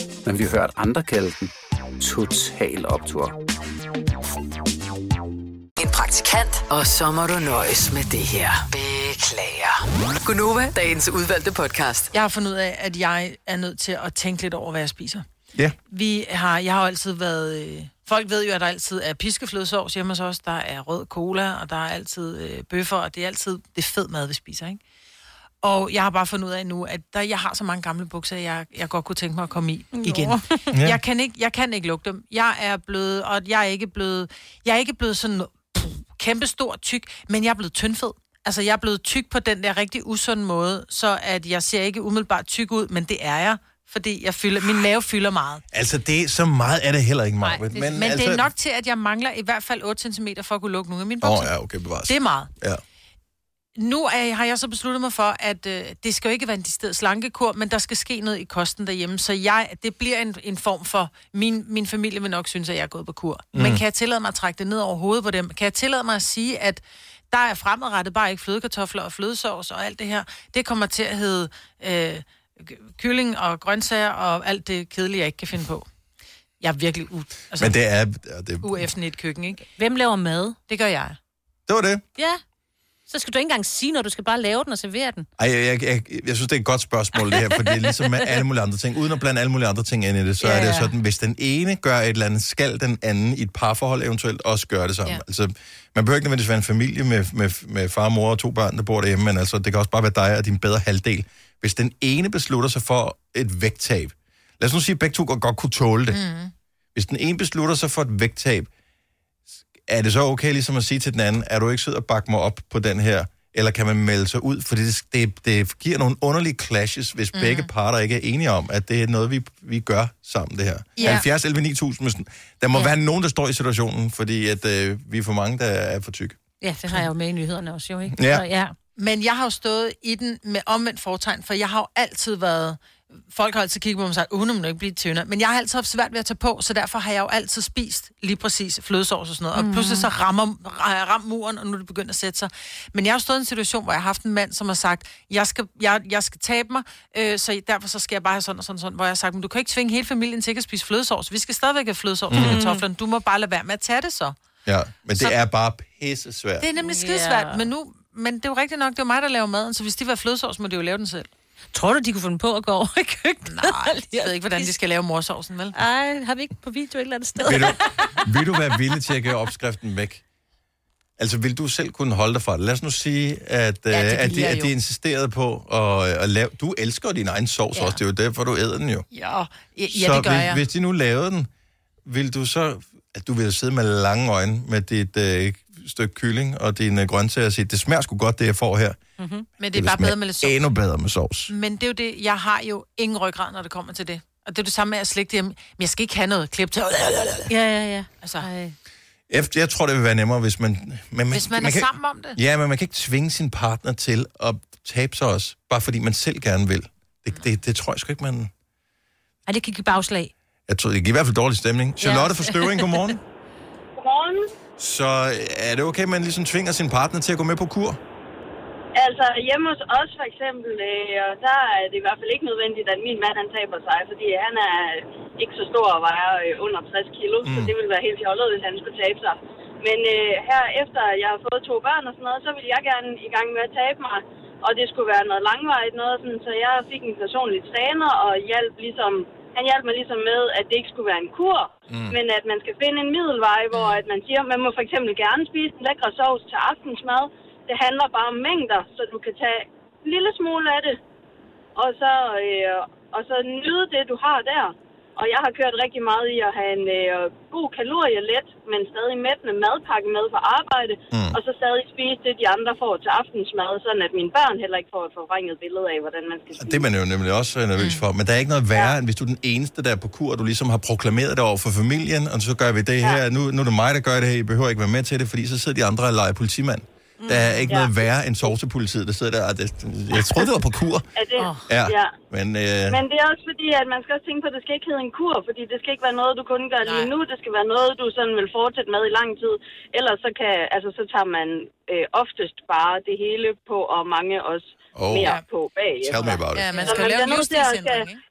men vi har hørt andre kalde den Total Optor. En praktikant, og så må du nøjes med det her. Beklager. Gunova, dagens udvalgte podcast. Jeg har fundet ud af, at jeg er nødt til at tænke lidt over, hvad jeg spiser. Ja. Vi har, jeg har jo altid været... Øh, folk ved jo, at der altid er piskeflødesovs hjemme hos os. Der er rød cola, og der er altid øh, bøffer, og det er altid det fed mad, vi spiser, ikke? Og jeg har bare fundet ud af nu, at der, jeg har så mange gamle bukser, jeg, jeg godt kunne tænke mig at komme i igen. Ja. jeg, kan ikke, jeg kan ikke lugte dem. Jeg er blevet, og jeg er ikke blevet, jeg er ikke blevet sådan pff, kæmpestor tyk, men jeg er blevet tyndfed. Altså, jeg er blevet tyk på den der rigtig usunde måde, så at jeg ser ikke umiddelbart tyk ud, men det er jeg, fordi jeg fylder, min mave fylder meget. Altså, det er så meget er det heller ikke, Nej, Maja. det, men, men altså... det er nok til, at jeg mangler i hvert fald 8 cm for at kunne lukke nogle af mine Åh, bukser. oh, ja, okay, bevares. Det er meget. Ja. Nu er, har jeg så besluttet mig for, at øh, det skal jo ikke være en decideret slankekur, men der skal ske noget i kosten derhjemme. Så jeg, det bliver en, en form for... Min, min familie vil nok synes, at jeg er gået på kur. Mm. Men kan jeg tillade mig at trække det ned over hovedet på dem? Kan jeg tillade mig at sige, at der er fremadrettet bare ikke flødekartofler og flødesovs og alt det her. Det kommer til at hedde øh, kylling og grøntsager og alt det kedelige, jeg ikke kan finde på. Jeg er virkelig u, altså, Men det er... ja, Det, UF'en i et køkken, ikke? Hvem laver mad? Det gør jeg. Det var det. Ja. Så skal du ikke engang sige noget, du skal bare lave den og servere den. Ej, jeg, jeg, jeg, jeg synes, det er et godt spørgsmål, det her, for det er ligesom med alle mulige andre ting. Uden at blande alle mulige andre ting ind i det, så Ja, er det sådan, hvis den ene gør et eller andet, skal den anden i et parforhold eventuelt også gøre det samme. Ja. Altså, man behøver ikke nødvendigvis være en familie med, med, med far, mor og to børn, der bor derhjemme, men altså, det kan også bare være dig og din bedre halvdel. Hvis den ene beslutter sig for et vægttab, lad os nu sige, at begge to godt, godt kunne tåle det. Mm. Hvis den ene beslutter sig for et vægttab, er det så okay ligesom at sige til den anden, er du ikke sød at bakke mig op på den her, eller kan man melde sig ud? For det, det, det giver nogle underlige clashes, hvis mm. begge parter ikke er enige om, at det er noget, vi, vi gør sammen, det her. Ja. Ja. 70 11 9000, men sådan- der må ja. være nogen, der står i situationen, fordi at, øh, vi er for mange, der er for tykke. Ja, det har jeg jo med i nyhederne også, jo, ikke? Ja. Så, ja. Men jeg har jo stået i den med omvendt fortegn, for jeg har jo altid været... Folk har altid kigget på mig og sagt, hun må ikke blive tyndere. Men jeg har altid haft svært ved at tage på, så derfor har jeg jo altid spist lige præcis flødesovs og sådan noget. Og Mhm. pludselig så rammer ram muren, og nu er det begyndt at sætte sig. Men jeg har jo stået i en situation, hvor jeg har haft en mand, som har sagt, jeg skal, jeg, jeg skal tabe mig, øh, så derfor så skal jeg bare have sådan og sådan, og sådan. Hvor jeg har sagt, men du kan ikke tvinge hele familien til at spise flødesovs. Vi skal stadigvæk have flødesovs mm. Med kartoflerne. Du må bare lade være med at tage det så. Ja, men det Så- er bare pisse svært. Det er nemlig skidesvært, men nu... Men det er jo rigtigt nok, det er mig, der laver maden, så hvis de var flødesovs, må de jo lave den selv. Tror du, de kunne finde på at gå over i køkkenet? Nej, jeg ved ikke, hvordan de skal lave morsovsen, vel? Ej, har vi ikke på video et eller andet sted? Vil du, vil du være villig til at gøre opskriften væk? Altså, vil du selv kunne holde dig fra det? Lad os nu sige, at, ja, det at, vil de, at de insisterede på at, at lave... Du elsker din egen sovs ja. også, det er jo derfor, du æder den jo. Ja, ja, ja så det gør hvis, jeg. hvis de nu lavede den, vil du så... At du vil sidde med lange øjne med dit øh, stykke kylling og dine grøntsager og sige, det smager sgu godt, det jeg får her. Mm-hmm. Men det er vil bare bedre med lidt sovs. Endnu bedre med sovs. Men det er jo det, jeg har jo ingen ryggrad, når det kommer til det. Og det er det samme med at slægte hjem. Men jeg skal ikke have noget klip til. Ja, ja, ja. Altså, Jeg, jeg tror, det vil være nemmere, hvis man... Men hvis man, er kan, sammen om det. Ja, men man kan ikke tvinge sin partner til at tabe sig også, bare fordi man selv gerne vil. Det, det, det tror jeg sgu ikke, man... Ej, det kan give bagslag. Jeg tror, det giver i hvert fald dårlig stemning. Charlotte fra Støvring, godmorgen. Godmorgen. Så er det okay, at man ligesom tvinger sin partner til at gå med på kur? Altså hjemme hos os for eksempel, øh, og der er det i hvert fald ikke nødvendigt, at min mand han taber sig, fordi han er ikke så stor og vejer øh, under 60 kilo, mm. så det ville være helt fjollet, hvis han skulle tabe sig. Men øh, her efter jeg har fået to børn og sådan noget, så vil jeg gerne i gang med at tabe mig, og det skulle være noget langvarigt noget, sådan, så jeg fik en personlig træner og hjalp ligesom, han hjalp mig ligesom med, at det ikke skulle være en kur, mm. men at man skal finde en middelvej, hvor at man siger, man må for eksempel gerne spise en lækre sovs til aftensmad. Det handler bare om mængder, så du kan tage en lille smule af det, og så, øh, og så nyde det, du har der. Og jeg har kørt rigtig meget i at have en øh, god kalorielet, men stadig mættende madpakke med på arbejde, mm. og så stadig spise det, de andre får til aftensmad, sådan at mine børn heller ikke får et forvrænget billede af, hvordan man skal spise. Det er man jo nemlig også øh, nervøs for. Men der er ikke noget værre, end hvis du er den eneste, der er på kur, og du ligesom har proklameret det over for familien, og så gør vi det her. Nu, nu er det mig, der gør det her. I behøver ikke være med til det, fordi så sidder de andre og leger politimand. Der er ikke Ja. noget værre end sovsepolitiet, der sidder der. og Det, jeg troede, det var på kur. Er det? Ja. ja. Men, øh, Men det er også fordi, at man skal også tænke på, at det skal ikke hedde en kur, fordi det skal ikke være noget, du kun gør lige nu. Det skal være noget, du sådan vil fortsætte med i lang tid. Ellers så, kan, altså, så tager man øh, oftest bare det hele på, og mange også Oh. mere på bagefter. Tell me about it. Ja, man Så skal jo lave bliver en livsstilsændring, skal-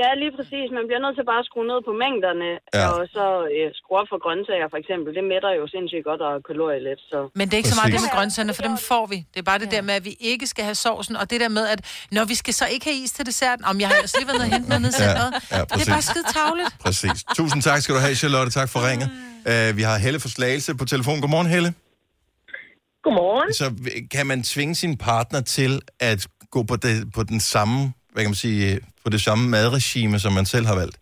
Ja, lige præcis. Man bliver nødt til bare at skrue ned på mængderne, Ja. og så øh, skrue op for grøntsager for eksempel. Det mætter jo sindssygt godt og kalorielet. Så. Men det er ikke så meget det Præcis. med grøntsagerne, for dem får vi. Det er bare det der med, at vi ikke skal have sovsen, og det der med, at når vi skal så ikke have is til desserten, om jeg har ellers lige været nede og hentet noget Ja, centret. ja, det er bare præcis. skide tavligt. Præcis. Tusind tak skal du have, Charlotte. Tak for ringet. Uh, vi har Helle for Slagelse på telefon. Godmorgen, Helle. Godmorgen. Så kan man tvinge sin partner til at gå på, det, på den samme, hvad kan man sige, på det samme madregime, som man selv har valgt?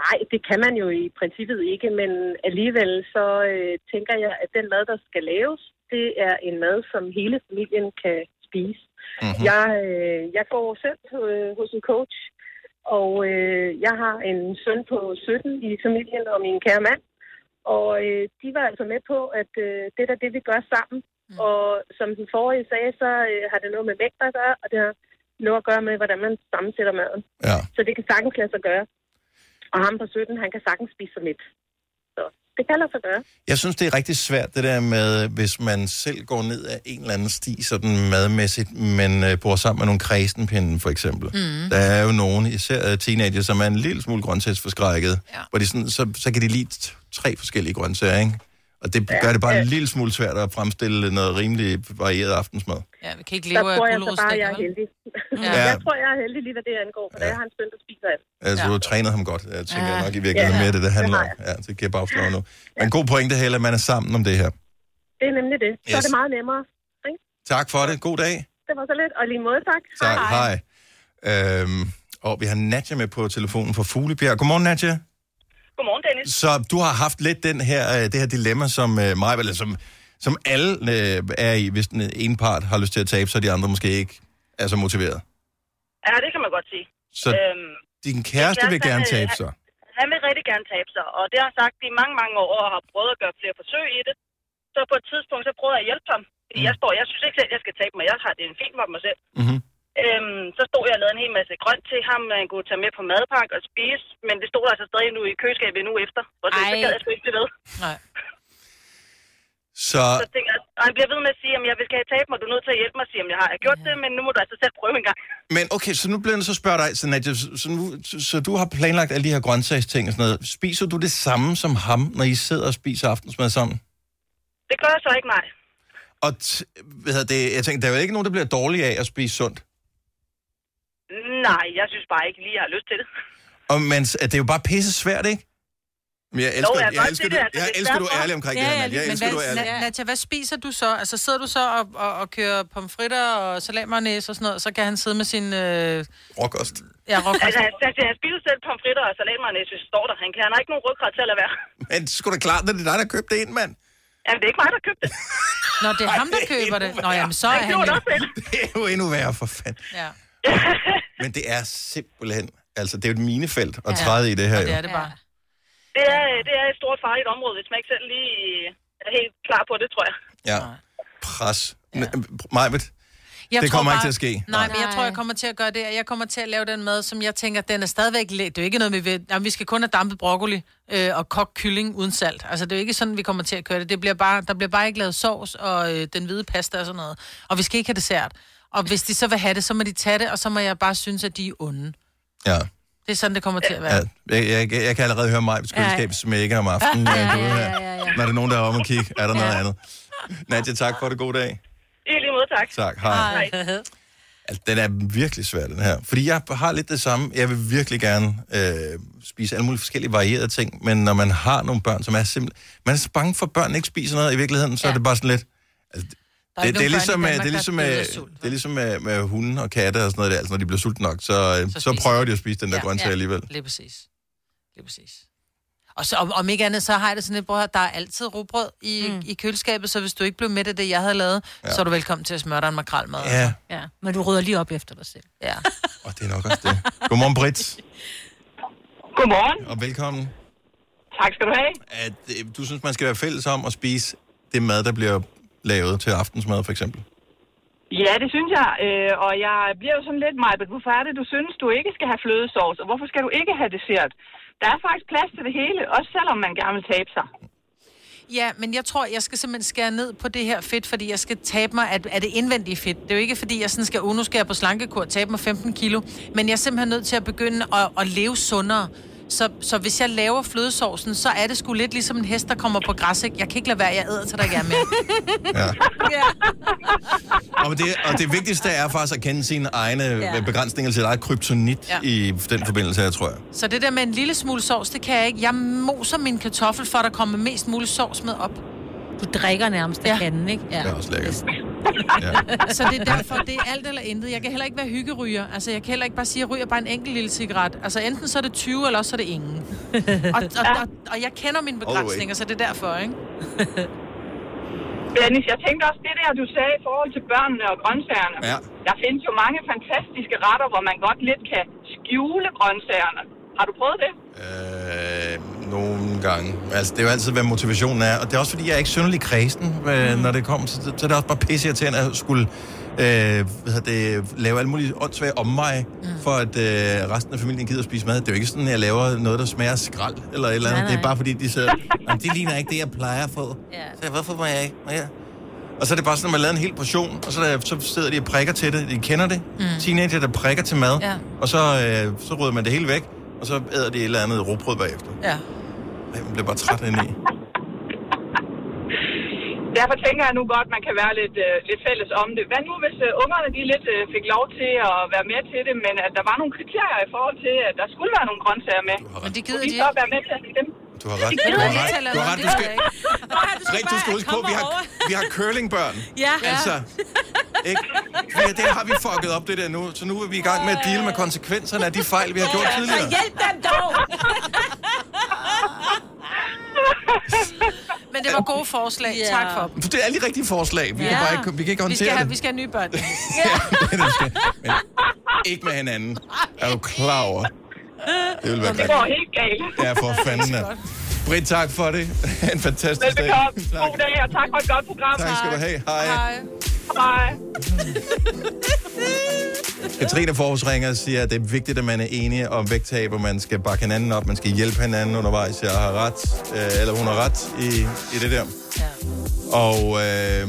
Nej, det kan man jo i princippet ikke, men alligevel så øh, tænker jeg, at den mad, der skal laves, det er en mad, som hele familien kan spise. Mhm. Mm-hmm. Jeg, øh, jeg går selv øh, hos en coach, og øh, jeg har en søn på 17 i familien og min kære mand, og øh, de var altså med på, at øh, det er det, vi gør sammen. Mm. Og som den forrige sagde, så øh, har det noget med vægt at gøre, og det har noget at gøre med, hvordan man sammensætter maden. Ja. Så det kan sagtens lade sig gøre. Og ham på 17, han kan sagtens spise sig lidt. Så det kan lade sig gøre. Jeg synes, det er rigtig svært, det der med, hvis man selv går ned ad en eller anden sti, sådan madmæssigt, men øh, bor sammen med nogle kredsenpinde, for eksempel. Mm. Der er jo nogen, især teenager, som er en lille smule grøntsagsforskrækket, ja. hvor de sådan, så, så kan de lide tre forskellige grøntsager, ikke? Og det gør det bare en lille smule svært at fremstille noget rimelig varieret aftensmad. Ja, vi kan ikke Der leve af tror jeg så bare, jeg er heldig. Ja. Jeg tror, jeg er heldig lige, hvad det angår, for ja. jeg har en søn, der spiser alt. Altså, du har trænet ham godt. Jeg tænker Ja. nok i virkeligheden Ja, mere, det det handler om. Ja, det giver bagslag nu. Men god pointe, Helle, at man er sammen om det her. Det er nemlig det. Så Yes. er det meget nemmere. Ikke? Tak for det. God dag. Det var så lidt. Og lige måde, tak. Tak. Hej. Øhm, og vi har Nadja med på telefonen fra Fuglebjerg. Godmorgen, Nadja. Godmorgen, Dennis. Så du har haft lidt den her, øh, det her dilemma, som øh, mig, eller som, som alle øh, er i, hvis den ene part har lyst til at tabe, så de andre måske ikke er så motiveret. Ja, det kan man godt sige. Så din kæreste vil gerne han, tabe sig. Han vil rigtig gerne tabe sig, og det har han sagt i mange, mange år, og har prøvet at gøre flere forsøg i det. Så på et tidspunkt, så prøvede jeg at hjælpe ham. Fordi jeg står, jeg synes ikke selv, jeg skal tabe mig. Jeg har det en fint for mig selv. Mm-hmm. Øhm, så stod jeg og lavede en hel masse grønt til ham, man kunne tage med på madpakke og spise. Men det stod altså stadig nu i køleskabet uge efter. Og det, så gad jeg sgu ikke blive ved. Nej. Så Så tænker jeg, og han bliver ved med at sige, at jeg vil skal have tabe mig, du er nødt til at hjælpe mig, siger, jeg har jeg gjort det, men nu må du altså selv prøve en gang. Men okay, så nu bliver jeg så spørge dig, så, Nadia, så, så, nu, så, så du har planlagt alle de her grøntsagsting og sådan noget. Spiser du det samme som ham, når I sidder og spiser aftensmad sammen? Det gør jeg så ikke, nej. Og t- hvad hedder det, jeg tænker, der er jo ikke nogen, der bliver dårlige af at spise sundt. Nej, jeg synes bare ikke lige, jeg har lyst til det. Og, men det er jo bare pisse svært, ikke? Men jeg elsker, Jo, jeg jeg, elsker, du, det, altså, jeg det er elsker, du er ærlig omkring Ja, det her, ja. Jeg men elsker, du er hvad, ærlig. Na- Nadja, hvad spiser du så? Altså, sidder du så og, og, og kører pomfritter og salatmayonnaise og sådan noget, så kan han sidde med sin... Øh... Råkost. Ja, råkost. Altså, han, altså, han spiser selv pomfritter og salatmayonnaise, hvis det står der. Han, kan, han har ikke nogen ryggrad til at lade være. Men det sgu da klart, at det er dig, der købte det ind, mand. Jamen, det er ikke mig, der købte det. Nå, det er ham, der køber det. Nå, jamen, så er Han jo... det. Det er jo endnu værre, for fanden. Ja. Men det er simpelthen... Altså, det er jo et minefelt at træde i det her, Og jo. det er det bare. Det er, det er et stort farligt område, hvis man ikke selv lige er helt klar på det, tror jeg. Ja. Pres. Ja. Majbet, Jeg det kommer ikke bare- til at ske. Nej, men jeg tror, jeg kommer til at gøre det. Jeg kommer til at lave den mad, som jeg tænker, den er stadigvæk... læ- Det er jo ikke noget, vi vil... Jamen, vi skal kun have dampet broccoli øh, og kogt kylling uden salt. Altså, det er jo ikke sådan, vi kommer til at køre det. det bliver bare, der bliver bare ikke lavet sovs og øh, den hvide pasta og sådan noget. Og vi skal ikke have dessert. Og hvis de så vil have det, så må de tage det, og så må jeg bare synes, at de er onde. Ja. Det er sådan, det kommer til at være. Ja, jeg, jeg, jeg kan allerede høre mig på køleskab Ja. smække om aftenen. Ja, Ja, ja, ja, ja, ja, ja, ja. Når der er nogen, der er om og kigge, er der noget andet. Nadja, tak for det. God dag. I lige måde, tak. Tak. Hej. Altså, den er virkelig svær, den her. Fordi jeg har lidt det samme. Jeg vil virkelig gerne øh, spise alle mulige forskellige varierede ting, men når man har nogle børn, som er simpelthen... Man er så bange for, at børn ikke spiser noget i virkeligheden, så ja. er det bare sådan lidt... Altså, Der er det, det, er ligesom, med, Danmark, det er der ligesom, dør af med, det er ligesom med, med hunde og katte og sådan noget der. Altså, når de bliver sultne nok, så, så, så spiser prøver de. at spise den der ja, grøntsag ja. alligevel. Lige præcis. Lige præcis. Og så, om, om ikke andet, så har jeg det sådan lidt, bror, der er altid rugbrød i, mm. i køleskabet, så hvis du ikke blev med af det, jeg havde lavet, ja. så er du velkommen til at smøre dig en makrelmad. Ja. Ja, men du rydder lige op efter dig selv. Ja. Og det er nok også det. Godmorgen, Britt. Godmorgen. Og velkommen. Tak skal du have. At, øh, du synes, man skal være fælles om at spise det mad, der bliver lavet til aftensmad, for eksempel? Ja, det synes jeg. Øh, og jeg bliver jo sådan lidt, Majbet, hvorfor er det, du synes, du ikke skal have flødesovs? Og hvorfor skal du ikke have dessert? Der er faktisk plads til det hele, også selvom man gerne vil tabe sig. Ja, men jeg tror, jeg skal simpelthen skære ned på det her fedt, fordi jeg skal tabe mig af, af det indvendige fedt. Det er jo ikke, fordi jeg sådan skal, oh, nu skal jeg på slankekur og tabe mig 15 kilo, men jeg er simpelthen nødt til at begynde at, at leve sundere. Så, så hvis jeg laver flødesovsen, så er det sgu lidt ligesom en hest, der kommer på græs. Ikke? Jeg kan ikke lade være, jeg æder til der ikke er mere. Og det, og det vigtigste er faktisk at kende sine egne Ja. ja. begrænsninger til eget kryptonit Ja. ja. i den forbindelse her, tror jeg. Så det der med en lille smule sovs, det kan jeg ikke. Jeg moser min kartoffel, for at der kommer mest muligt sovs med op. Du drikker nærmest af kanden, ikke? Ja. Det er også lækkert. Så det er derfor, det er alt eller intet. Jeg kan heller ikke være hyggeryger. Altså, jeg kan heller ikke bare sige, at jeg ryger bare en enkelt lille cigaret. Altså, enten så er det 20, eller også så er det ingen. og, og, og, og, jeg kender mine begrænsninger, så det er derfor, ikke? Dennis, jeg tænker også det der, du sagde i forhold til børnene og grøntsagerne. Ja. Der findes jo mange fantastiske retter, hvor man godt lidt kan skjule grøntsagerne. Har du prøvet det? Øh, nogle gange. Altså, det er jo altid, hvad motivationen er. Og det er også, fordi jeg er ikke synderlig kredsen, øh, Mm. når det kommer. Så, så er det også bare pisse irriterende at skulle øh, hvad det, lave alle mulige åndssvage omveje, mm. for at øh, resten af familien gider at spise mad. Det er jo ikke sådan, at jeg laver noget, der smager skrald eller et eller andet. Nej, Det er nej. bare fordi, de siger, "Jamen, det ligner ikke det, jeg plejer at få. Ja. Så hvorfor må jeg ikke? Jeg? Og så er det bare sådan, at man laver en hel portion, og så, der, så sidder de og prikker til det. De kender det. Mm. Teenager, der prikker til mad. Ja. Og så, øh, så rydder man det hele væk, og så æder de et eller andet råbrød bagefter. Ja. Ej, man bliver bare træt indeni. derfor tænker jeg nu godt, man kan være lidt, øh, lidt fælles om det. Hvad nu, hvis øh, ungerne de lidt øh, fik lov til at være med til det, men at der var nogle kriterier i forhold til, at der skulle være nogle grøntsager med? Men det gider de så ikke. være med til at dem? Du har ret. Det Du har ret. Du har ret. Du skal, Rik, du skal huske på, vi har, vi har curlingbørn. Ja. Altså, ikke? Ja, det har vi fucket op, det der nu. Så nu er vi i gang med at deale med konsekvenserne af de fejl, vi har gjort tidligere. Hjælp dem dog! Men det var gode forslag. Ja. Tak for dem. Det er alle de rigtige forslag. Vi, kan, bare ikke, vi kan ikke vi skal, håndtere have, vi det. skal have nye børn. det skal. Men ikke med hinanden. Er du klar over? Det vil være Det går helt galt. Ja, for fanden. Britt, tak for det. en fantastisk dag. Velbekomme. God dag, og tak for et godt program. Tak skal du have. Hej. Hej. Hej. Katrine Fors ringer og siger, at det er vigtigt, at man er enige om vægttab, og man skal bakke hinanden op, man skal hjælpe hinanden undervejs. Jeg har ret, øh, eller hun har ret i, i det der. Ja. Og øh,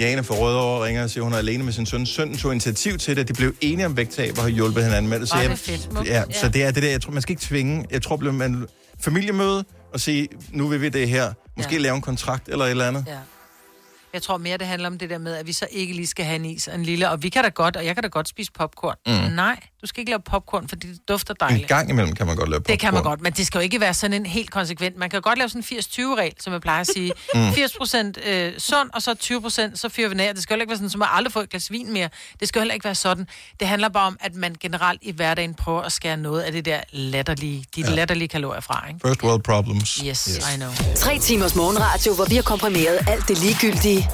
Jane fra Rødovre ringer og siger, at hun er alene med sin søn. Sønnen tog initiativ til det. De blev enige om vægttab og har hjulpet hinanden med det. Så, jeg- fedt. Ja, så det er det der, jeg tror, man skal ikke tvinge. Jeg tror, man familiemøde og sige, nu vil vi det her. Måske ja. lave en kontrakt eller et eller andet. Ja. Jeg tror mere, det handler om det der med, at vi så ikke lige skal have en is og en lille. Og vi kan da godt, og jeg kan da godt spise popcorn. Mm. Nej, du skal ikke lave popcorn, fordi det dufter En dejligt. gang imellem kan man godt lave Det kan man popcorn. godt, men det skal jo ikke være sådan en helt konsekvent. Man kan godt lave sådan en 80-20-regel, som jeg plejer at sige. Mm. 80% øh, sund, og så 20% så fyrer vi ned. Det skal jo ikke være sådan, som at aldrig få et glas vin mere. Det skal jo heller ikke være sådan. Det handler bare om, at man generelt i hverdagen prøver at skære noget af det der latterlige, de ja. latterlige kalorier fra, ikke? First world problems. Yes, yes, I know. Tre timers morgenradio, hvor vi har komprimeret alt det ligegyldige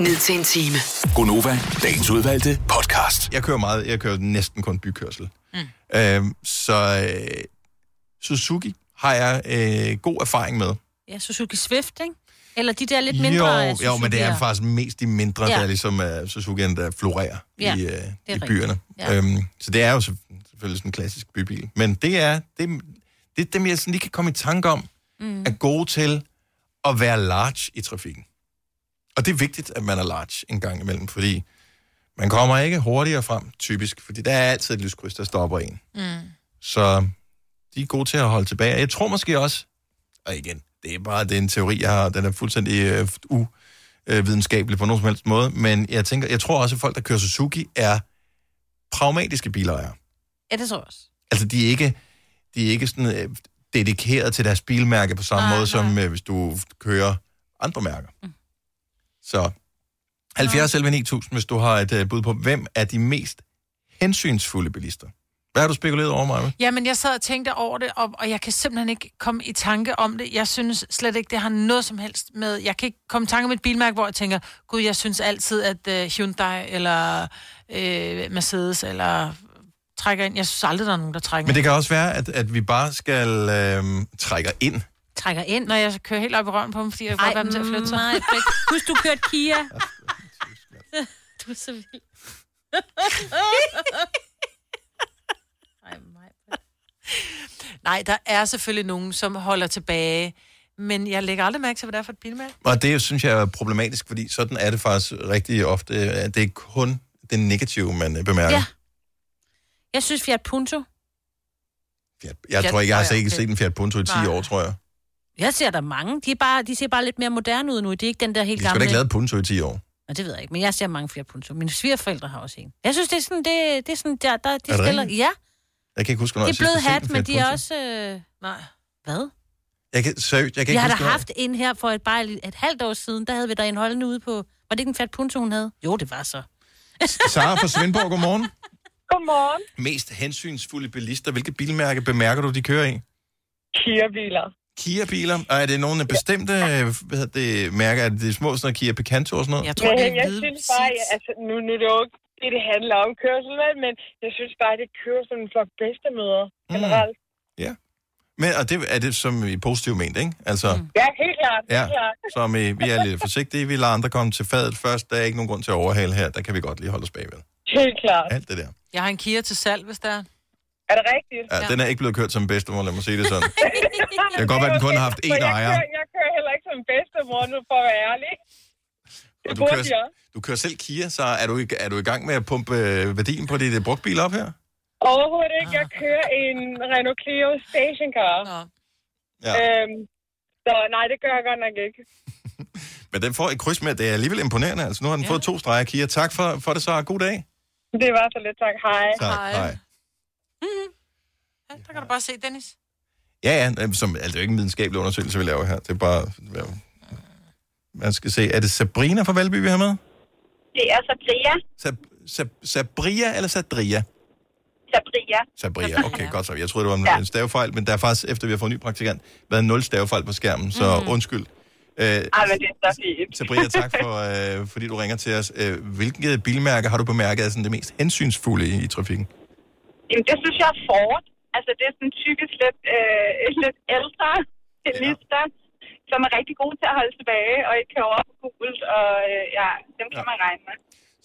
ned til en time. Gonova, dagens udvalgte podcast. Jeg kører meget, jeg kører næsten kun bykørsel. Mm. Øhm, så øh, Suzuki har jeg øh, god erfaring med. Ja, Suzuki Swift, ikke? Eller de der lidt mindre jo, Suzuki'er. jo, men det er faktisk mest de mindre, Ja. der ligesom uh, Suzuki'en, der florerer Ja, i, det uh, er i rigtigt. byerne. Ja. Øhm, så det er jo selv- selvfølgelig sådan en klassisk bybil. Men det er, det, det er dem, jeg sådan lige kan komme i tanke om, Mm. er gode til at være large i trafikken. Og det er vigtigt, at man er large en gang imellem, fordi man kommer ikke hurtigere frem, typisk, fordi der er altid et lyskryds, der stopper en. Mm. Så de er gode til at holde tilbage. Jeg tror måske også, og igen, det er bare det er en teori, jeg har, den er fuldstændig øh, uvidenskabelig på nogen som helst måde, men jeg tænker, jeg tror også, at folk, der kører Suzuki, er pragmatiske bilejere. Ja, det tror jeg også. Altså, de er ikke, de er ikke sådan øh, dedikeret til deres bilmærke på samme Nej, måde, som øh, hvis du kører andre mærker. Mm. Så 70 11 9000, hvis du har et øh, bud på, hvem er de mest hensynsfulde bilister? Hvad har du spekuleret over, mig? Jamen, jeg sad og tænkte over det, og, og jeg kan simpelthen ikke komme i tanke om det. Jeg synes slet ikke, det har noget som helst med... Jeg kan ikke komme i tanke om et bilmærke, hvor jeg tænker, gud, jeg synes altid, at uh, Hyundai eller uh, Mercedes eller trækker ind. Jeg synes aldrig, der er nogen, der trækker Men det ind. kan også være, at, at vi bare skal øh, trække ind. Trækker ind. Når jeg kører helt op i røven på dem, fordi jeg får dem til at flytte sig. nej. Husk, du kørte Kia. du er så vild. Nej, der er selvfølgelig nogen, som holder tilbage, men jeg lægger aldrig mærke til, hvad det er for et bilmærke. Og det synes jeg er problematisk, fordi sådan er det faktisk rigtig ofte. at Det er kun det negative, man øh, bemærker. Ja. Jeg synes Fiat Punto. Jeg tror ikke, jeg har Fiat- ikke set en Fiat Punto i 10 Nej. år, tror jeg. Jeg ser der mange. De, er bare, de ser bare lidt mere moderne ud nu. Det er ikke den der helt De skal gamle... da ikke lave Punto i 10 år. Nå, det ved jeg ikke, men jeg ser mange Fiat Punto. Mine svigerforældre har også en. Jeg synes, det er sådan, det, det er sådan, der, der, de Er stiller... rigtigt? Ja, Jeg kan ikke huske, når det jeg er blød hat, en men de er Punto. også... Øh... Nej. Hvad? Jeg kan, seriøst, jeg kan Vi ikke har da huske, haft en her for et, bare et, et halvt år siden. Der havde vi der en holdende ude på... Var det ikke en Fiat Punto, hun havde? Jo, det var så. Sara fra Svendborg, godmorgen. Godmorgen. Mest hensynsfulde bilister. Hvilke bilmærke bemærker du, de kører i? Kia-biler. Kia-biler. Og er det nogle bestemte øh, hvad hedder det, mærker? Er det de små sådan Kia Picanto og sådan noget? Jeg, men, jeg synes bare, at, altså, nu, nu er det jo ikke det, det handler om kørsel, men jeg synes bare, at det kører som en flok bedstemøder generelt. Ja. Men og det er det som i positivt ment, ikke? Altså, mm. Ja, helt klart. ja, Helt klart. som i, vi er lidt forsigtige, vi lader andre komme til fadet først. Der er ikke nogen grund til at overhale her. Der kan vi godt lige holde os bagved. Helt klart. Alt det der. Jeg har en Kia til salg, hvis der er. Er det rigtigt? Ja, den er ikke blevet kørt som bedstemor, lad mig sige det sådan. Det kan godt være, at den kun har haft én jeg ejer. Kører, jeg kører heller ikke som bedstemor, nu for at være ærlig. Det Og du kører, jeg. du kører selv Kia, så er du, i- er du i gang med at pumpe øh, værdien på dit øh, brugtbil op her? Overhovedet ikke. Jeg kører en Renault Clio stationcar. Ja. Øhm, så nej, det gør jeg godt nok ikke. Men den får et kryds med, det er alligevel imponerende. Altså, nu har den ja. fået to streger, Kia. Tak for, for det så. God dag. Det var så lidt tak. Hej. Tak, hej. Ja, der kan du bare se, Dennis. Ja, ja, øh, som, altså, det er jo ikke en videnskabelig undersøgelse, vi laver her. Det er bare... Man skal se, er det Sabrina fra Valby, vi har med? Det er Sabria. Sab, Sab, Sabria eller Sadria? Sabria. Sabria, okay, godt så. Jeg troede, det var en, ja. en stavefejl, men der er faktisk, efter vi har fået en ny praktikant, været nul stavefejl på skærmen, så Mhm. mm. undskyld. Øh, Ej, men det er så fint. Sabria, tak for, øh, fordi du ringer til os. Øh, hvilke bilmærker har du bemærket er sådan det mest hensynsfulde i, i trafikken? Jamen, det synes jeg er Ford. Altså, det er sådan typisk lidt, øh, lidt ældre bilister, ja. som er rigtig gode til at holde tilbage, og ikke kører op på gult, og øh, ja, dem kan ja. man regne med.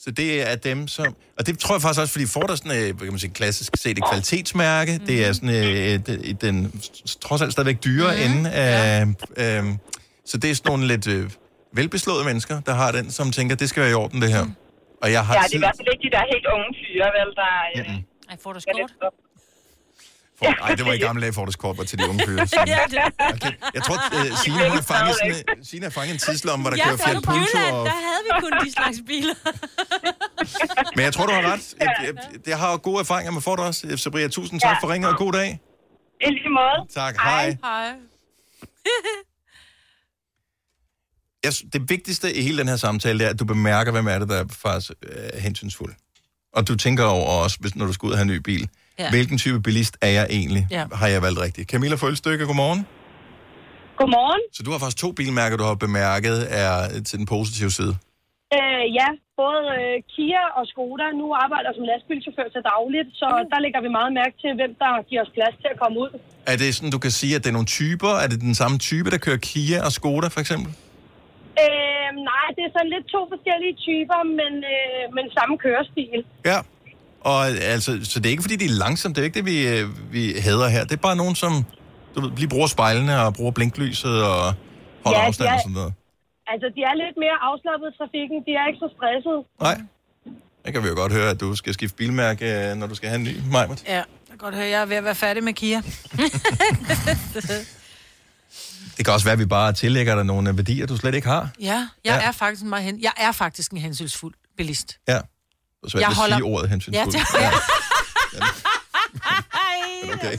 Så det er dem, som... Og det tror jeg faktisk også, fordi Ford er sådan, øh, kan man sige, klassisk set et kvalitetsmærke. Mm. Det er sådan øh, det, i den trods alt stadigvæk dyre mm. ende af... Øh, så det er sådan nogle lidt øh, velbeslåede mennesker, der har den, som tænker, det skal være i orden, det her. Og jeg har Ja, det er tid... i hvert fald ikke de der helt unge fyre, vel, der... Øh, Ej, får du skort? Nej, det var i gamle dage, Fortes Kort var til de unge fyre. Ja, det Okay. Jeg tror, uh, Signe har fanget, sådan, Signe har fanget en tidslomme, hvor der ja, kører Fiat Punto. Jylland, Og... der havde vi kun de slags biler. Men jeg tror, du har ret. Jeg, jeg, jeg har gode erfaringer med Ford også. Sabria, tusind tak for ringen, og god dag. I lige måde. Tak, hej. Hej. Jeg, det vigtigste i hele den her samtale, det er, at du bemærker, hvem er det, der er faktisk er hensynsfuld. Og du tænker over også, hvis, når du skal ud og have en ny bil. Ja. Hvilken type bilist er jeg egentlig? Ja. Har jeg valgt rigtigt? Camilla Følstykke, godmorgen. Godmorgen. Så du har faktisk to bilmærker, du har bemærket, er til den positive side. Øh, ja, både øh, Kia og Skoda nu arbejder som lastbilchauffør til dagligt, så der lægger vi meget mærke til, hvem der giver os plads til at komme ud. Er det sådan, du kan sige, at det er nogle typer? Er det den samme type, der kører Kia og Skoda, for eksempel? Øh, nej, det er sådan lidt to forskellige typer, men, øh, men samme kørestil. Ja. Og altså, så det er ikke, fordi de er langsomme. Det er ikke det, vi, øh, vi hader her. Det er bare nogen, som du ved, lige bruger spejlene og bruger blinklyset og holder Ja, afstand er- og sådan noget. Altså, de er lidt mere afslappet i trafikken. De er ikke så stressede. Nej. Det kan vi jo godt høre, at du skal skifte bilmærke, øh, når du skal have en ny, Majbert. Ja, jeg kan godt høre, jeg er ved at være færdig med Kia. Det kan også være, at vi bare tillægger dig nogle værdier, du slet ikke har. ja, jeg Ja. er faktisk en meget hen... Jeg er faktisk en hensynsfuld bilist. Ja. Det er svært at sige ordet hensynsfuld. Ja, det... ja. Okay.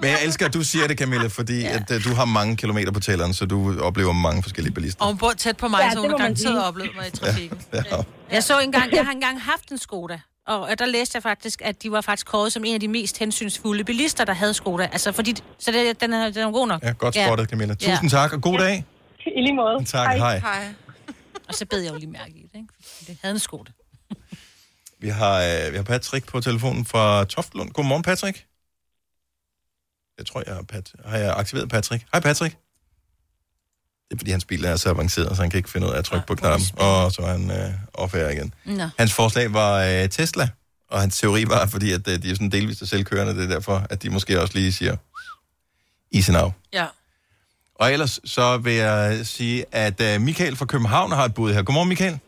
Men jeg elsker, at du siger det, Camilla, fordi ja. at, uh, du har mange kilometer på tælleren, så du oplever mange forskellige bilister. Og hun bor tæt på mig, Ja, ja, så hun har garanteret oplevet mig i trafikken. Ja. Jeg så engang, jeg har engang haft en Skoda, og der læste jeg faktisk, at de var faktisk kåret som en af de mest hensynsfulde bilister, der havde Skoda. Altså, fordi, så det, den, er, den er god nok. Ja, godt spottet, Camilla. Tusind tak, og god dag. I lige måde. Tak, hej. hej. Og så bed jeg jo lige mærke i det, ikke? Fordi det havde en Skoda. Vi har, øh, vi har Patrick på telefonen fra Toftlund. Godmorgen, Patrick. Jeg tror, jeg har, Pat- har jeg aktiveret Patrick. Hej, Patrick. Det er, fordi hans bil er så avanceret, så han kan ikke finde ud af at trykke på knappen. Og så er han øh, off igen. Nå. Hans forslag var øh, Tesla, og hans teori var, fordi at, øh, de er sådan delvist selvkørende, det er derfor, at de måske også lige siger easy now. Ja. Og ellers så vil jeg sige, at øh, Michael fra København har et bud her. Godmorgen, Michael.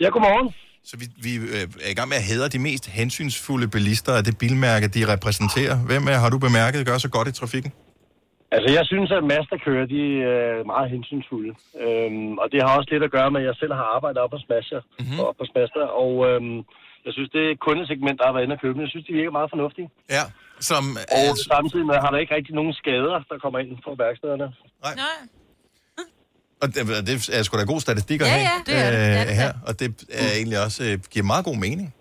Ja, godmorgen. Så vi, vi øh, er i gang med at hædre de mest hensynsfulde bilister af det bilmærke, de repræsenterer. Hvem er, har du bemærket gør så godt i trafikken? Altså, jeg synes, at Masterkører, de er meget hensynsfulde. Øhm, og det har også lidt at gøre med, at jeg selv har arbejdet op på Smasher, mm-hmm. op på Smasher, og øhm, jeg synes, det kundesegment, der har været inde og købe, jeg synes, de virker meget fornuftige. Ja, som... Og samtidig med, har der ikke rigtig nogen skader, der kommer ind fra værkstederne. Nej. Og det, det er sgu da god statistik at Ja, have ja, det er det. Det er her. Og det er egentlig også øh, giver meget god mening.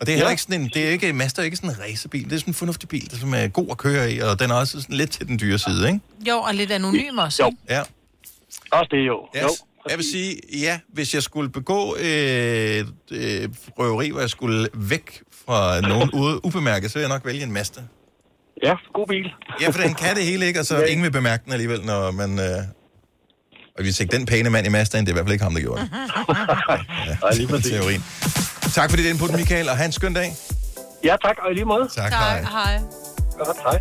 Og det er heller Ja. ikke sådan en, det er ikke, Mazda er ikke sådan en racerbil. Det er sådan en fornuftig bil, der som er god at køre i, og den er også sådan lidt til den dyre side, ikke? Jo, og lidt anonym også. Jo. Ja. Også det jo. Yes. jo. Jeg vil sige, ja, hvis jeg skulle begå øh, øh, røveri, hvor jeg skulle væk fra nogen ude, ubemærket, så vil jeg nok vælge en Mazda. Ja, god bil. Ja, for den kan det hele, ikke? Og så ingen vil bemærke den alligevel, når man... Øh... Og hvis ikke den pæne mand i Mazdaen, det er i hvert fald ikke ham, der gjorde det. Ja, lige præcis. teorien. Tak for dit input, Michael, og have en skøn dag. Ja, tak, og i lige måde. Tak, hej. hej. Godt, hej.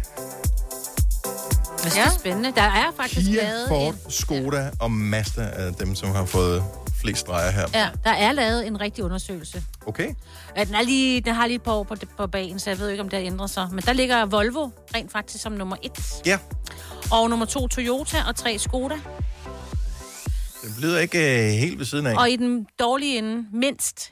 Det er spændende. Der er faktisk Kia, lavet Ford, en, Skoda og Mazda er dem, som har fået flest streger her. ja, der er lavet en rigtig undersøgelse. Okay. Ja, den, er lige, den har lige et par år på, på bagen, så jeg ved ikke, om det har ændret sig. Men der ligger Volvo rent faktisk som nummer et. Ja. Og nummer to Toyota og tre Skoda. Det bliver ikke øh, helt ved siden af. Og i den dårlige ende, mindst,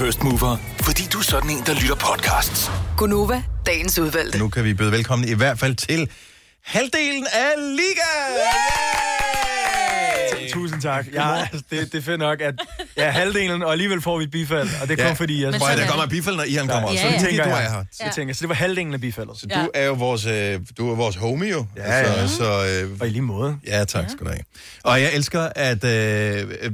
First mover, fordi du er sådan en, der lytter podcasts. Gunova, dagens udvalgte. Nu kan vi byde velkommen i hvert fald til halvdelen af Liga! Tusind tak. Ja, det, det er fedt nok, at jeg er halvdelen, og alligevel får vi et bifald. Og det er kun Ja. fordi, jeg... Men Prøv der er kommer et bifald, når Ian kommer også. Så det tænker du er her. Så jeg tænker, så det var halvdelen af bifaldet. Så du er jo vores, øh, du er vores homie jo. Ja, ja. Så, så, øh, og i lige måde. Ja, tak skal du have. Og jeg elsker, at øh, øh,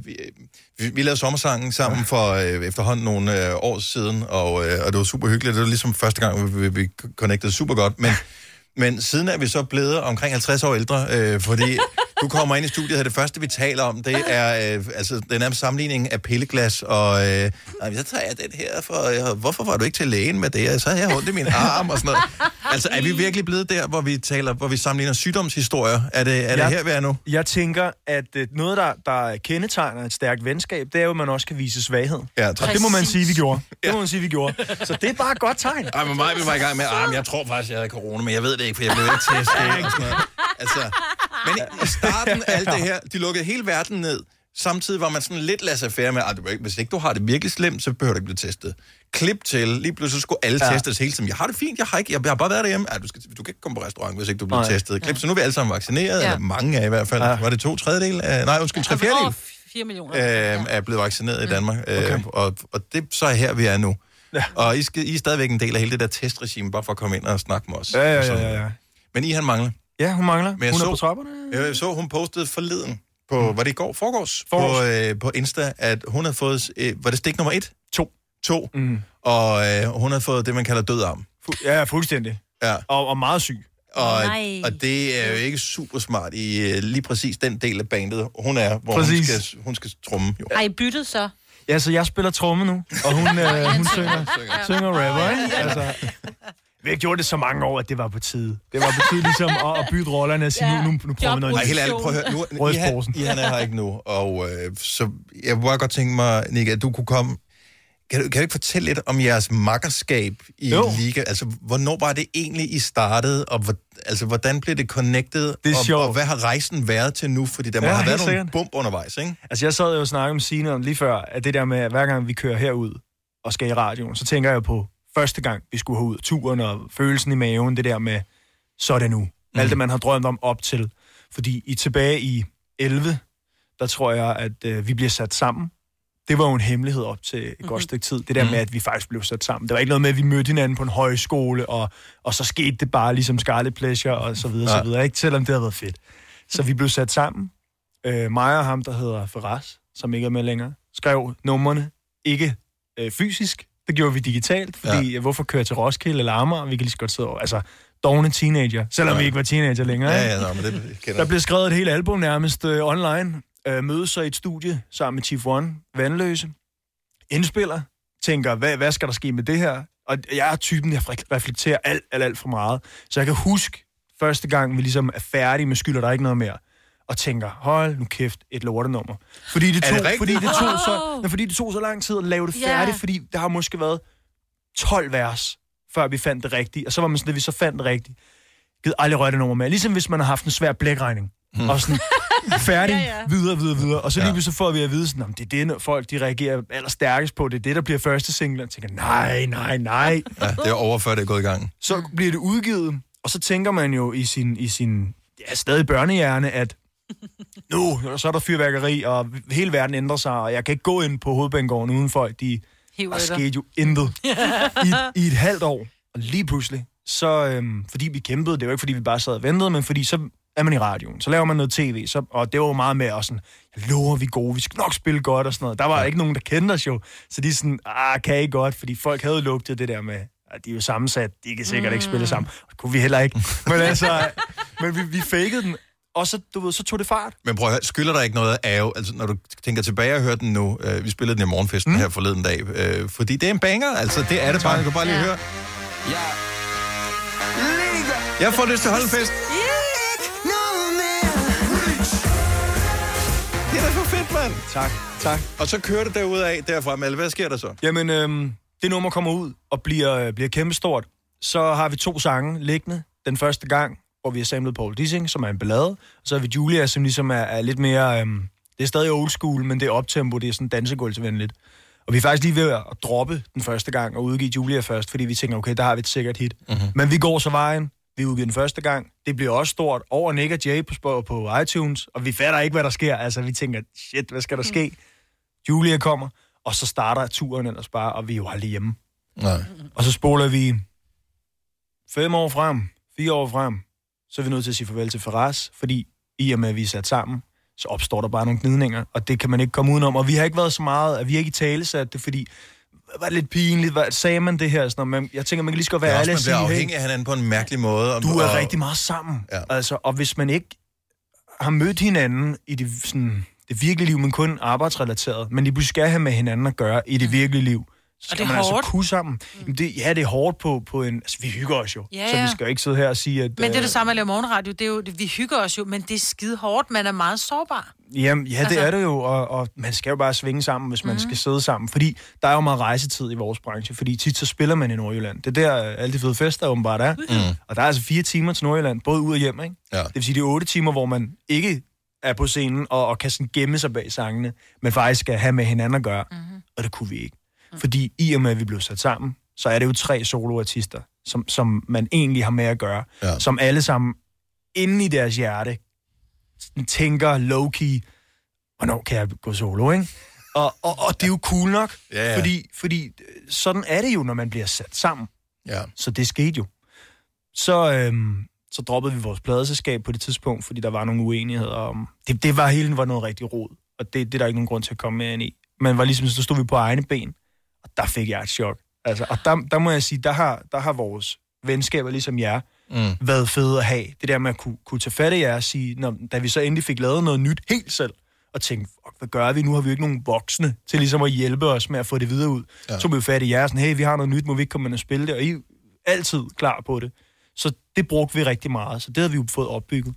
vi, vi lavede sommersangen sammen for øh, efterhånden nogle øh, år siden, og, øh, og det var super hyggeligt. Det var ligesom første gang, vi, vi, vi connectede super godt. Men, men siden er vi så blevet omkring 50 år ældre, øh, fordi du kommer ind i studiet, og det første, vi taler om, det er, øh, altså, det er nærmest sammenligning af pilleglas, og øh, "Ej, så tager jeg den her, for, øh, hvorfor var du ikke til lægen med det? Så havde jeg ondt i min arm og sådan noget. Altså, er vi virkelig blevet der, hvor vi taler, hvor vi sammenligner sygdomshistorier? Er det, er det Jeg- her, vi er nu? Jeg tænker, at øh, noget, der, der kendetegner et stærkt venskab, det er jo, at man også kan vise svaghed. Ja, og det må man sige, vi gjorde. Det må man sige, vi gjorde. Så det er bare et godt tegn. Ej, men mig, vi var i gang med, ah, jeg tror faktisk, jeg havde corona, men jeg ved det ikke, for jeg blev ikke testet. Altså, men i starten af alt det her, de lukkede hele verden ned. Samtidig var man sådan lidt laissez-faire med, at hvis ikke du har det virkelig slemt, så behøver du ikke blive testet. Klip til, lige pludselig skulle alle Ja. ja. testes hele tiden. Jeg har det fint, jeg har, ikke, jeg har bare været derhjemme. Ja, du, skal, du kan ikke komme på restaurant, hvis ikke du bliver Nej. testet. Klip, så nu er vi alle sammen vaccineret, Ja. eller mange af i hvert fald. Ja. Var det to tredjedel? Af, nej, undskyld, tre fjerdedel. Åh, 4 millioner. øh, er blevet vaccineret i Danmark. Okay. Og, og det så er her, vi er nu. Ja. Og I, skal, I er stadigvæk en del af hele det der testregime, bare for at komme ind og snakke med os. Ja, ja, sådan. ja, ja. Men I han mangler. Ja, hun mangler. Men jeg hun så, er på trapperne. Jeg så, hun postede forleden på, var det i går? Forgårs? På, øh, på Insta, at hun havde fået, øh, var det stik nummer et? To. To. Mm. Og øh, hun havde fået det, man kalder død arm. Fu- Ja, fuldstændig. Ja. Og, og meget syg. Og, Nej. og det er jo ikke super smart i øh, lige præcis den del af bandet, hun er, hvor hun Præcis. skal, hun skal trumme. Jo. Har I byttet så? Ja, så jeg spiller tromme nu, og hun, øh, hun synger, synger rapper, ikke? Altså, vi har gjort det så mange år, at det var på tide. Det var på tide ligesom at, at bytte rollerne og sige, nu, nu, nu prøver vi noget Nej, helt ærligt, prøv at høre. Nu, I, han, I han er her ikke nu, og øh, så jeg kunne bare godt tænke mig, Nick, at du kunne komme... Kan du, kan du ikke fortælle lidt om jeres makkerskab i Jo. Liga? Altså, hvornår var det egentlig, I startede, og hvor, altså, hvordan blev det connected? Det er og, sjovt. og hvad har rejsen været til nu? Fordi der må Ja, have været helt nogle sikkert. bump undervejs, ikke? Altså, jeg sad jo og snakkede med Signe om lige før, at det der med, at hver gang vi kører herud og skal i radioen, så tænker jeg på første gang, vi skulle herud, turen og følelsen i maven, det der med, så er det nu. Mm. Alt det, man har drømt om op til. Fordi i tilbage i 11, der tror jeg, at øh, vi bliver sat sammen. Det var jo en hemmelighed op til et mm-hmm. godt stykke tid. Det der Mhm. med, at vi faktisk blev sat sammen. Det var ikke noget med, at vi mødte hinanden på en højskole, og, og så skete det bare ligesom Scarlet Pleasure, og så videre, Ja. så videre. Ikke? Selvom det havde været fedt. Så vi blev sat sammen. Øh, mig og ham, der hedder Ferraz, som ikke er med længere, skrev numrene ikke øh, fysisk. Det gjorde vi digitalt, fordi ja. hvorfor køre til Roskilde eller Amager? Vi kan lige så godt sidde over. Altså, dogne teenager, selvom Ja. vi ikke var teenager længere. Ja, ja, nå, men det kender Der blev skrevet et helt album nærmest øh, online. Øh, mødes så i et studie sammen med Chief One, Vandløse. Indspiller. Tænker, hvad, hvad skal der ske med det her? Og jeg er typen, jeg reflekterer alt, alt, alt for meget. Så jeg kan huske første gang, vi ligesom er færdige med Skylder der ikke noget mere. Og tænker, hold nu kæft, et lortenummer. Fordi det det tog, rigtigt? fordi det tog, så, oh. fordi det tog så lang tid at lave det færdigt, fordi der har måske været 12 vers, før vi fandt det rigtige. Og så var man sådan, at vi så fandt det rigtige. Givet aldrig røre det nummer med. Ligesom hvis man har haft en svær blækregning. Hmm. Og sådan, færdig, ja, ja. videre, videre, videre. Og så lige pludselig får vi at vide, sådan, "Nå, men det er det, folk de reagerer allerstærkest på. Det er det, der bliver første single. Og tænker, nej, nej, nej. Ja, det er over, før det er gået i gang. Så bliver det udgivet, og så tænker man jo i sin, i sin ja, stadig børnehjerne, at nu, så er der fyrværkeri, og hele verden ændrer sig, og jeg kan ikke gå ind på hovedbanegården uden folk, de Hiver der skete jo intet i, i et halvt år. Og lige pludselig, så øhm, fordi vi kæmpede, det var ikke fordi vi bare sad og ventede, men fordi så er man i radioen, så laver man noget tv, så, og det var jo meget med, og sådan, jeg lover, vi er gode, vi skal nok spille godt og sådan noget. Der var ja. ikke nogen, der kendte os jo, så de sådan, ah, kan I godt, fordi folk havde lugtet det der med, at de er jo sammensat, de kan sikkert mm. ikke spille sammen. Og det kunne vi heller ikke. Men altså, men vi, vi fakede den, og så, du ved, så tog det fart. Men prøv at høre, skylder der ikke noget af, altså når du tænker tilbage og hører den nu, øh, vi spillede den i morgenfesten mm. her forleden dag, øh, fordi det er en banger, altså det er det bare, du kan bare lige Ja. høre. Jeg får lyst til at holde en fest. Det er da for fedt, mand. Tak, tak. Og så kører det derudad derfra, Mal. Hvad sker der så? Jamen, øhm, det nummer kommer ud og bliver, øh, bliver kæmpestort. Så har vi to sange liggende. Den første gang, hvor vi har samlet Paul Dissing, som er en ballade. Og så har vi Julia, som ligesom er, er lidt mere... Øhm, det er stadig old school, men det er optempo, det er sådan dansegulvsvenligt. Og vi er faktisk lige ved at droppe den første gang og udgive Julia først, fordi vi tænker, okay, der har vi et sikkert hit. Mhm. Mm-hmm. Men vi går så vejen. Vi udgiver den første gang. Det bliver også stort over Nick og Jay på, på iTunes, og vi fatter ikke, hvad der sker. Altså, vi tænker, shit, hvad skal der ske? Julia kommer, og så starter turen ellers bare, og vi er jo aldrig hjemme. Nej. Og så spoler vi fem år frem, fire år frem, så er vi nødt til at sige farvel til Faraz, fordi i og med, at vi er sat sammen, så opstår der bare nogle gnidninger, og det kan man ikke komme udenom. Og vi har ikke været så meget, at vi har ikke i tale sat det, fordi var det lidt pinligt, hvad, sagde man det her? Sådan, men jeg tænker, man kan lige så godt være ærlig man og sige, afhængig af hinanden på en mærkelig måde. Og, du er og, rigtig meget sammen. Ja. Altså, og hvis man ikke har mødt hinanden i det, sådan, det virkelige liv, men kun arbejdsrelateret, men lige pludselig skal have med hinanden at gøre i det virkelige liv, Og skal det er man altså hårdt. kunne sammen. Jamen det, ja, det er hårdt på, på en... Altså, vi hygger os jo. Ja, Så vi skal jo ikke sidde her og sige, at... Men det er øh, det samme at lave morgenradio. Det er jo, vi hygger os jo, men det er skide hårdt. Man er meget sårbar. Jamen, ja, det Altså- er det jo, og, og man skal jo bare svinge sammen, hvis man mm. skal sidde sammen. Fordi der er jo meget rejsetid i vores branche, fordi tit så spiller man i Nordjylland. Det er der, øh, alle de fede fester åbenbart er. Mm. Og der er altså fire timer til Nordjylland, både ud og hjem, ikke? Ja. Det vil sige, det er otte timer, hvor man ikke er på scenen og, og kan sådan gemme sig bag sangene, men faktisk skal have med hinanden at gøre. Mm-hmm. Og det kunne vi ikke. Fordi i og med, at vi blev sat sammen, så er det jo tre soloartister, som, som man egentlig har med at gøre, Ja. som alle sammen inde i deres hjerte tænker low-key, hvornår kan jeg gå solo, ikke? Og, og, og det er jo cool nok, Ja, ja. fordi, fordi øh, sådan er det jo, når man bliver sat sammen. Ja. Så det skete jo. Så, øhm, så droppede vi vores pladeselskab på det tidspunkt, fordi der var nogle uenigheder om... Det, det var hele var noget rigtig rod, og det, det er der ikke nogen grund til at komme mere ind i. Men var ligesom, så stod vi på egne ben, der fik jeg et chok. Altså, og der, der må jeg sige, der har, der har vores venskaber, ligesom jer, Mm. været fede at have. Det der med at kunne, kunne tage fat i jer og sige, når, da vi så endelig fik lavet noget nyt helt selv, og tænkte, fuck, hvad gør vi? Nu har vi jo ikke nogen voksne til ligesom at hjælpe os med at få det videre ud. Ja. Så tog vi fat i jer, sådan, hey, vi har noget nyt, må vi ikke komme ind og spille det? Og I er altid klar på det. Så det brugte vi rigtig meget, så det havde vi jo fået opbygget.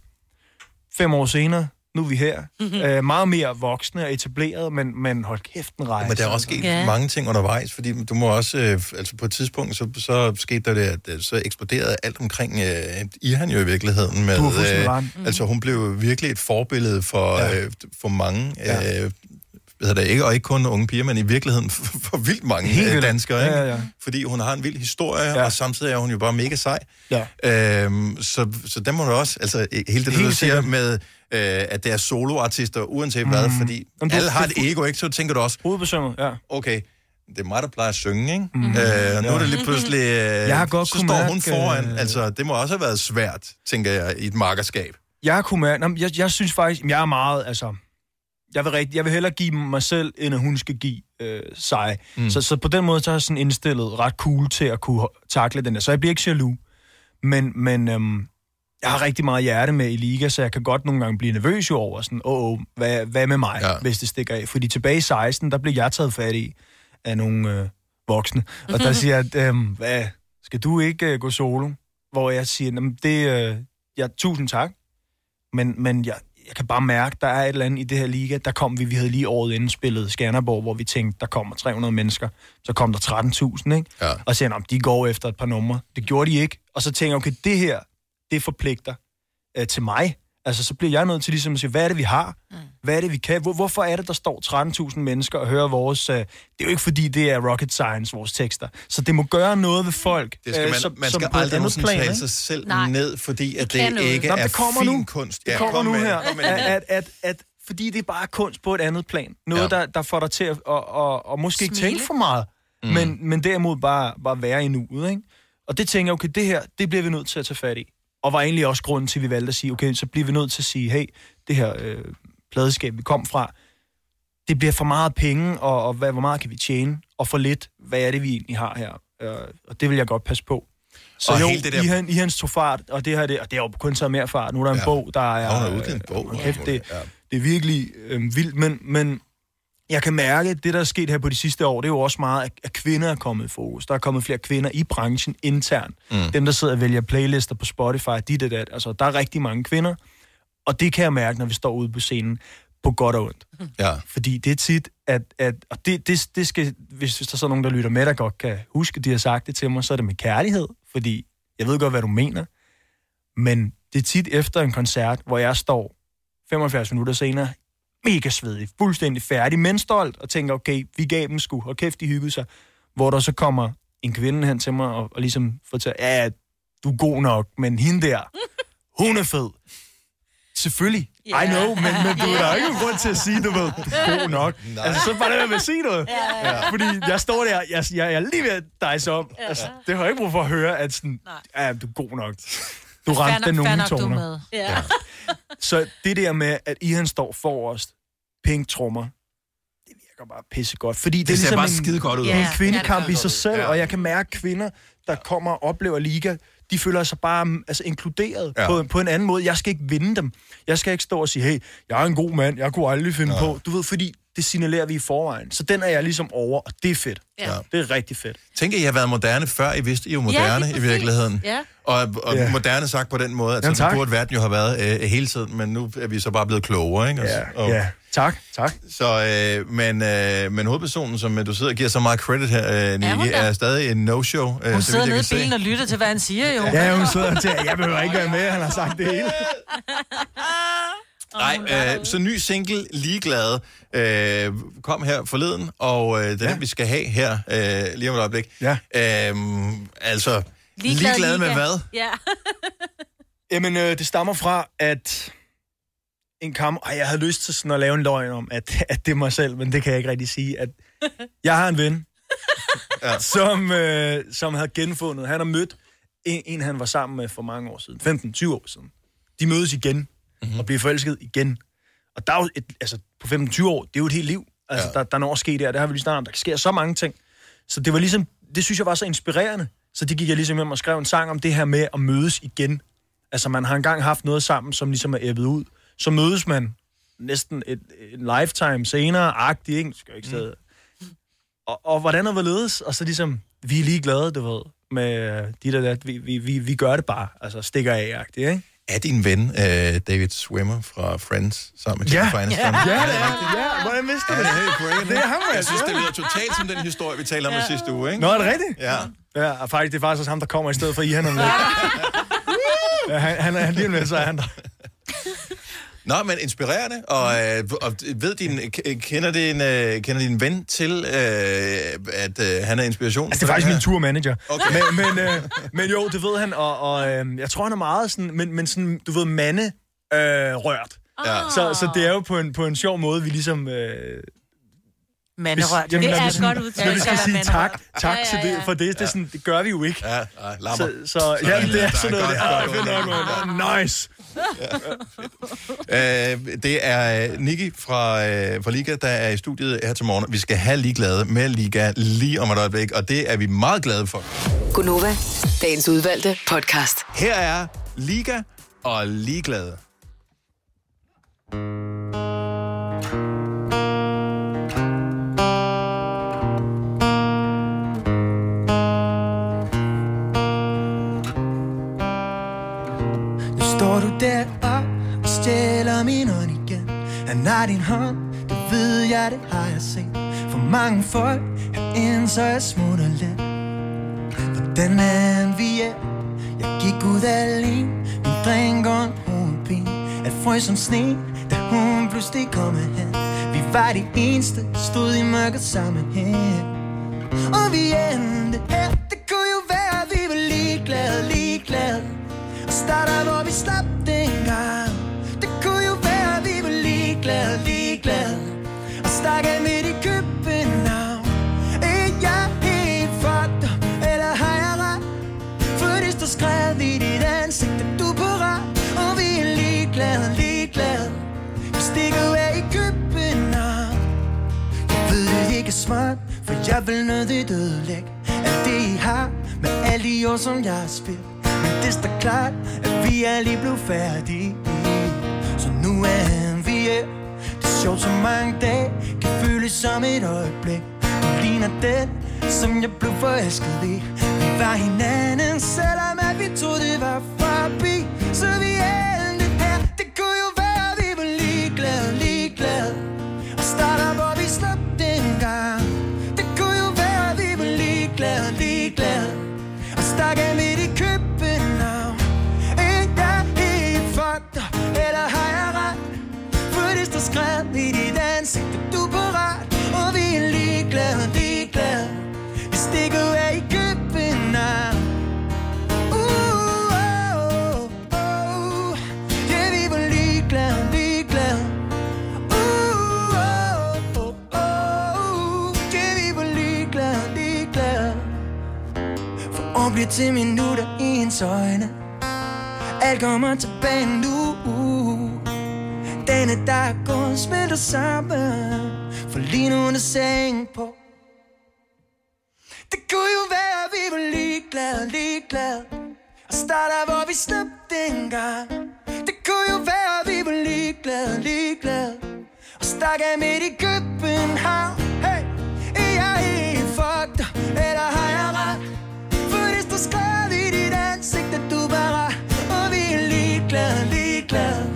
Fem år senere, nu er vi her. Mhm. øh, meget mere voksne og etableret, men, men hold kæft en rejse. Men der er også sket ja. mange ting undervejs, fordi du må også, øh, altså på et tidspunkt, så, så skete der det, at øh, så eksploderede alt omkring øh, Ihan jo i virkeligheden. Med, øh, altså hun blev virkelig et forbillede for, ja. øh, for mange, ja. øh, hedder det, ikke, og ikke kun unge piger, men i virkeligheden for, for vildt mange Helt øh, danskere, Ja, ikke? ja, ja. fordi hun har en vild historie, ja. og samtidig er hun jo bare mega sej. Ja. Øhm, så, så der må du også, altså hele det, du siger med, øh, at det er soloartister, uanset mm. hvad, fordi Jamen, du- alle har et ego, ikke? Så tænker du også, hovedpersonen, ja. okay, det er mig, der plejer at synge, ikke? Mm. Øh, nu Ja. er det lige pludselig, øh, Jeg har godt så står hun mærke, foran. øh, Altså, det må også have været svært, tænker jeg, i et markerskab. Jeg kunne mærke, jeg, jeg synes faktisk, jeg er meget, altså, jeg vil, rigtig, jeg vil hellere give mig selv, end at hun skal give øh, sig. Mm. Så, så på den måde, så er jeg sådan indstillet ret cool til at kunne takle den der. Så jeg bliver ikke jaloux. Men, men øhm, jeg har rigtig meget hjerte med i liga, så jeg kan godt nogle gange blive nervøs over sådan, åh, oh, hvad, hvad med mig, ja. hvis det stikker af? Fordi tilbage i 16, der blev jeg taget fat i af nogle øh, voksne. Og der siger jeg, at, øhm, hvad, skal du ikke øh, gå solo? Hvor jeg siger, "Jamen, det, øh, ja, tusind tak, men, men jeg, jeg kan bare mærke, der er et eller andet i det her liga. Der kom vi, vi havde lige året inden spillet Skanderborg, hvor vi tænkte, der kommer 300 mennesker. Så kom der 13.000, ikke? Ja. Og så han, de går efter et par numre. Det gjorde de ikke. Og så tænker jeg, okay, det her, det forpligter øh, til mig. Altså, så bliver jeg nødt til ligesom at sige, hvad er det, vi har? Mm. Hvad er det, vi kan? Hvor, hvorfor er det, der står 13.000 mennesker og hører vores... Øh, det er jo ikke, fordi det er rocket science, vores tekster. Så det må gøre noget ved folk. Det skal man, som- man som skal på et aldrig andet nogensinde plan, tale ikke? sig selv Nej. ned, fordi at det noget. ikke Nå, er det kommer fin nu. kunst. Det Ja, kommer kom nu med her. det, kom med At, det. at, at, fordi det er bare kunst på et andet plan. Noget, ja. der, der får dig til at og, og, og måske ikke Smile. tænke for meget, mm. men, men derimod bare, bare være i nuet. Ikke? Og det tænker jeg, okay, det her, det bliver vi nødt til at tage fat i. Og var egentlig også grunden til, at vi valgte at sige, okay, så bliver vi nødt til at sige, hey, det her øh, pladeskab, vi kom fra, det bliver for meget penge, og, og hvad, hvor meget kan vi tjene, og for lidt, hvad er det, vi egentlig har her? Øh, og det vil jeg godt passe på. Så Og jo, hele det der- I, I hans tog fart, og det her, det, og det har jo kun taget mere fart. Nu er der en Ja. bog, der er... Nå, udgivet en bog. øh, Kæft, det, Ja. det er virkelig øh, vildt, men, men jeg kan mærke, at det, der er sket her på de sidste år, det er jo også meget, at- kvinder er kommet i fokus. Der er kommet flere kvinder i branchen internt. Mm. Mm. Dem, der sidder og vælger playlister på Spotify, dit og dat. Altså, der er rigtig mange kvinder, og det kan jeg mærke, når vi står ude på scenen, på godt og ondt. Ja. Fordi det er tit, at, at og det, det, det skal, hvis, hvis der så er nogen, der lytter med, der godt kan huske, de har sagt det til mig, så er det med kærlighed, fordi jeg ved godt, hvad du mener, men det er tit efter en koncert, hvor jeg står 75 minutter senere, mega svedig, fuldstændig færdig, men stolt, og tænker, okay, vi gav dem sgu, og kæft, de hyggede sig. Hvor der så kommer en kvinde hen til mig, og, og ligesom fortæller, ja, du er god nok, men hende der, hun er fed. Selvfølgelig. Ja. I know, men, men du der er ikke nogen grund til at sige, du ved, god nok. Nej. Altså, så bare det med at sige noget. Ja, ja. Fordi jeg står der, jeg, jeg, jeg er lige ved at dejse om. Ja. Altså, det har jeg ikke brug for at høre, at sådan, ja, du er god nok. Du ramte den nogle er toner. med. Ja. Så det der med, at I han står forrest, pink trommer, det virker bare pissegodt. Fordi det, Det er ser ligesom bare en, skide godt ud. Det er en Ja, kvindekamp ja, i sig selv. Ja. og jeg kan mærke, at kvinder, der kommer og oplever liga, de føler sig bare mm, altså, inkluderet Ja. ja. på, på en anden måde. Jeg skal ikke vinde dem. Jeg skal ikke stå og sige, hey, jeg er en god mand, jeg kunne aldrig finde Ja. på. Du ved, fordi det signalerer vi i forvejen. Så den er jeg ligesom over, og det er fedt. Ja. Det er rigtig fedt. Tænk, at I har været moderne før. I vidste, I var moderne Ja, ja, i virkeligheden. Ja. Og, og Ja. ja. moderne sagt på den måde, at Jamen, så det tak. burde verden jo have været øh, hele tiden, men nu er vi så bare blevet klogere, ikke? Ja, og, ja. Tak, tak. Så, øh, men, øh, men hovedpersonen, som øh, du sidder og giver så meget credit her, øh, Nicky, der? er stadig en no-show. Øh, Hun så sidder nede i bilen se. og lytter til, hvad han siger, jo. Ja, hun sidder og tænker, jeg behøver ikke være med, han har sagt det hele. Nej, øh, så ny single, Ligeglade, øh, kom her forleden, og øh, det er ja. den, vi skal have her øh, lige om et øjeblik. Ja. Øh, altså, ligeglade, ligeglade med hvad? Ja. Jamen, øh, det stammer fra, at en kamp... Ej, jeg havde lyst til sådan at lave en løgn om, at, at det er mig selv, men det kan jeg ikke rigtig sige. At jeg har en ven, Ja. som, øh, som havde genfundet... Han har mødt en, en, han var sammen med for mange år siden. 15-20 år siden. De mødes igen mm-hmm. og bliver forelsket igen. Og der er jo et, altså, på 15-20 år, det er jo et helt liv. Altså, Ja. der, der er noget at ske der. Det har vi lige snart om. Der sker så mange ting. Så det var ligesom... Det synes jeg var så inspirerende. Så det gik jeg ligesom hjem og skrev en sang om det her med at mødes igen. Altså, man har engang haft noget sammen, som ligesom er æbbet ud. Så mødes man næsten et, en lifetime senere, agtig, ikke? Skal jeg ikke sige. Og, og hvordan er hvorledes? Og så ligesom, vi er lige glade, du ved, med de der, vi, vi, vi, vi gør det bare, altså stikker af-agtigt, ikke? Er din ven øh, David Swimmer fra Friends sammen med Ja. Jennifer Aniston? Ja, ja, det er, ja. Hvordan vidste du Ja, det? crazy. Det er ham, Jeg synes, ja. det lyder totalt som den historie, vi talte om ja. sidste uge, ikke? Nå, er det rigtigt? Ja. Ja, og faktisk, det er faktisk også ham, der kommer i stedet for I, han er med. ja, han, han, er lige med, så er han der. Nå, men inspirerende, og, øh, og ved din, kender, din, øh, kender din ven til, øh, at øh, han er inspiration? Altså, det er faktisk min turmanager. Okay. Men, men, øh, men jo, det ved han, og, og øh, jeg tror, han er meget sådan, men, men sådan, du ved, mande øh, rørt. Ja. Så, så det er jo på en, på en sjov måde, vi ligesom... Øh, Manderørt. hvis- jamen, Det er vi et sådan- godt udtryk. Når vi Det skal sige tak, tak Ja, til ja, det, ja. for det, det, er sådan, det gør vi jo ikke. Ja, ja, lammer. Så, så ja, det er sådan noget, godt, det er godt, man. Nice. Øh, det er Niki fra, øh, fra Liga, der er i studiet her til morgen. Vi skal have Ligeglade med Liga lige om et øjeblik, og det er vi meget glade for. Gunova, dagens udvalgte podcast. Her er Liga og Ligeglade. Nu derop og stjæler min ånd igen. Er nær din hånd Det ved jeg, det har jeg set. For mange folk herinde, så jeg smutter lidt. Hvordan er vi er Jeg gik ud alene Min dreng og en hovedpine At frøs som sne Da hun pludselig kom hen. Vi var de eneste Stod i mørket sammen her. Og vi endte her. Det kunne jo være at Vi var ligeglade, ligeglade starter hvor vi slap dengang. Det kunne jo være Vi var ligeglade, ligeglade. Og stak af midt i København. Er jeg helt fucked up Eller har jeg ret? For det står skrevet i dit ansigt At du er på ret. Og vi er ligeglade, ligeglade. Vi stikker af i København. Jeg ved det ikke er smart For jeg vil nødigt ødelægge Alt det I har Med alle de år som jeg har spildt det står klart At vi er lige blevet færdige. Så nu er vi her. Det er sjovt så mange dage Kan føles som et øjeblik. Du ligner den Som jeg blev forelsket i. Vi var hinanden Selvom at vi troede det var forbi. Så vi endte her. Det kunne jo være vi var ligeglade, ligeglade. Og starter hvor vi slap dengang Det kunne jo være vi var ligeglade, ligeglade. Og stak af midt i til minutter i ens øjne. Alt kommer tilbage nu. Denne der går smelter sammen. For lige nu er der seng på. Det kunne jo være, at vi var ligeglade, ligeglade. Og starter, hvor vi slap dengang Det kunne jo være, at vi var ligeglade, ligeglade. Og stak af midt i København. Hey, er jeg helt fucked? Eller har jeg ret? Skrevet i dit ansigt, at du bare Og vi er ligeglade, ligeglade.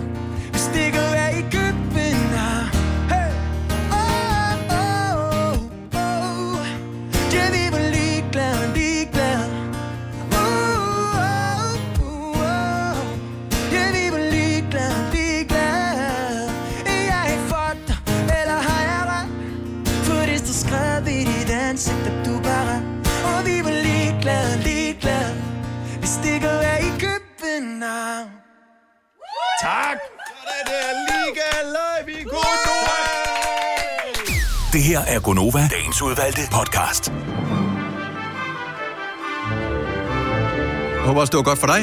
Det her er Gonova, dagens udvalgte podcast. Jeg håber også, det var godt for dig.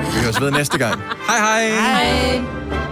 Vi høres ved næste gang. Hej hej! Hej.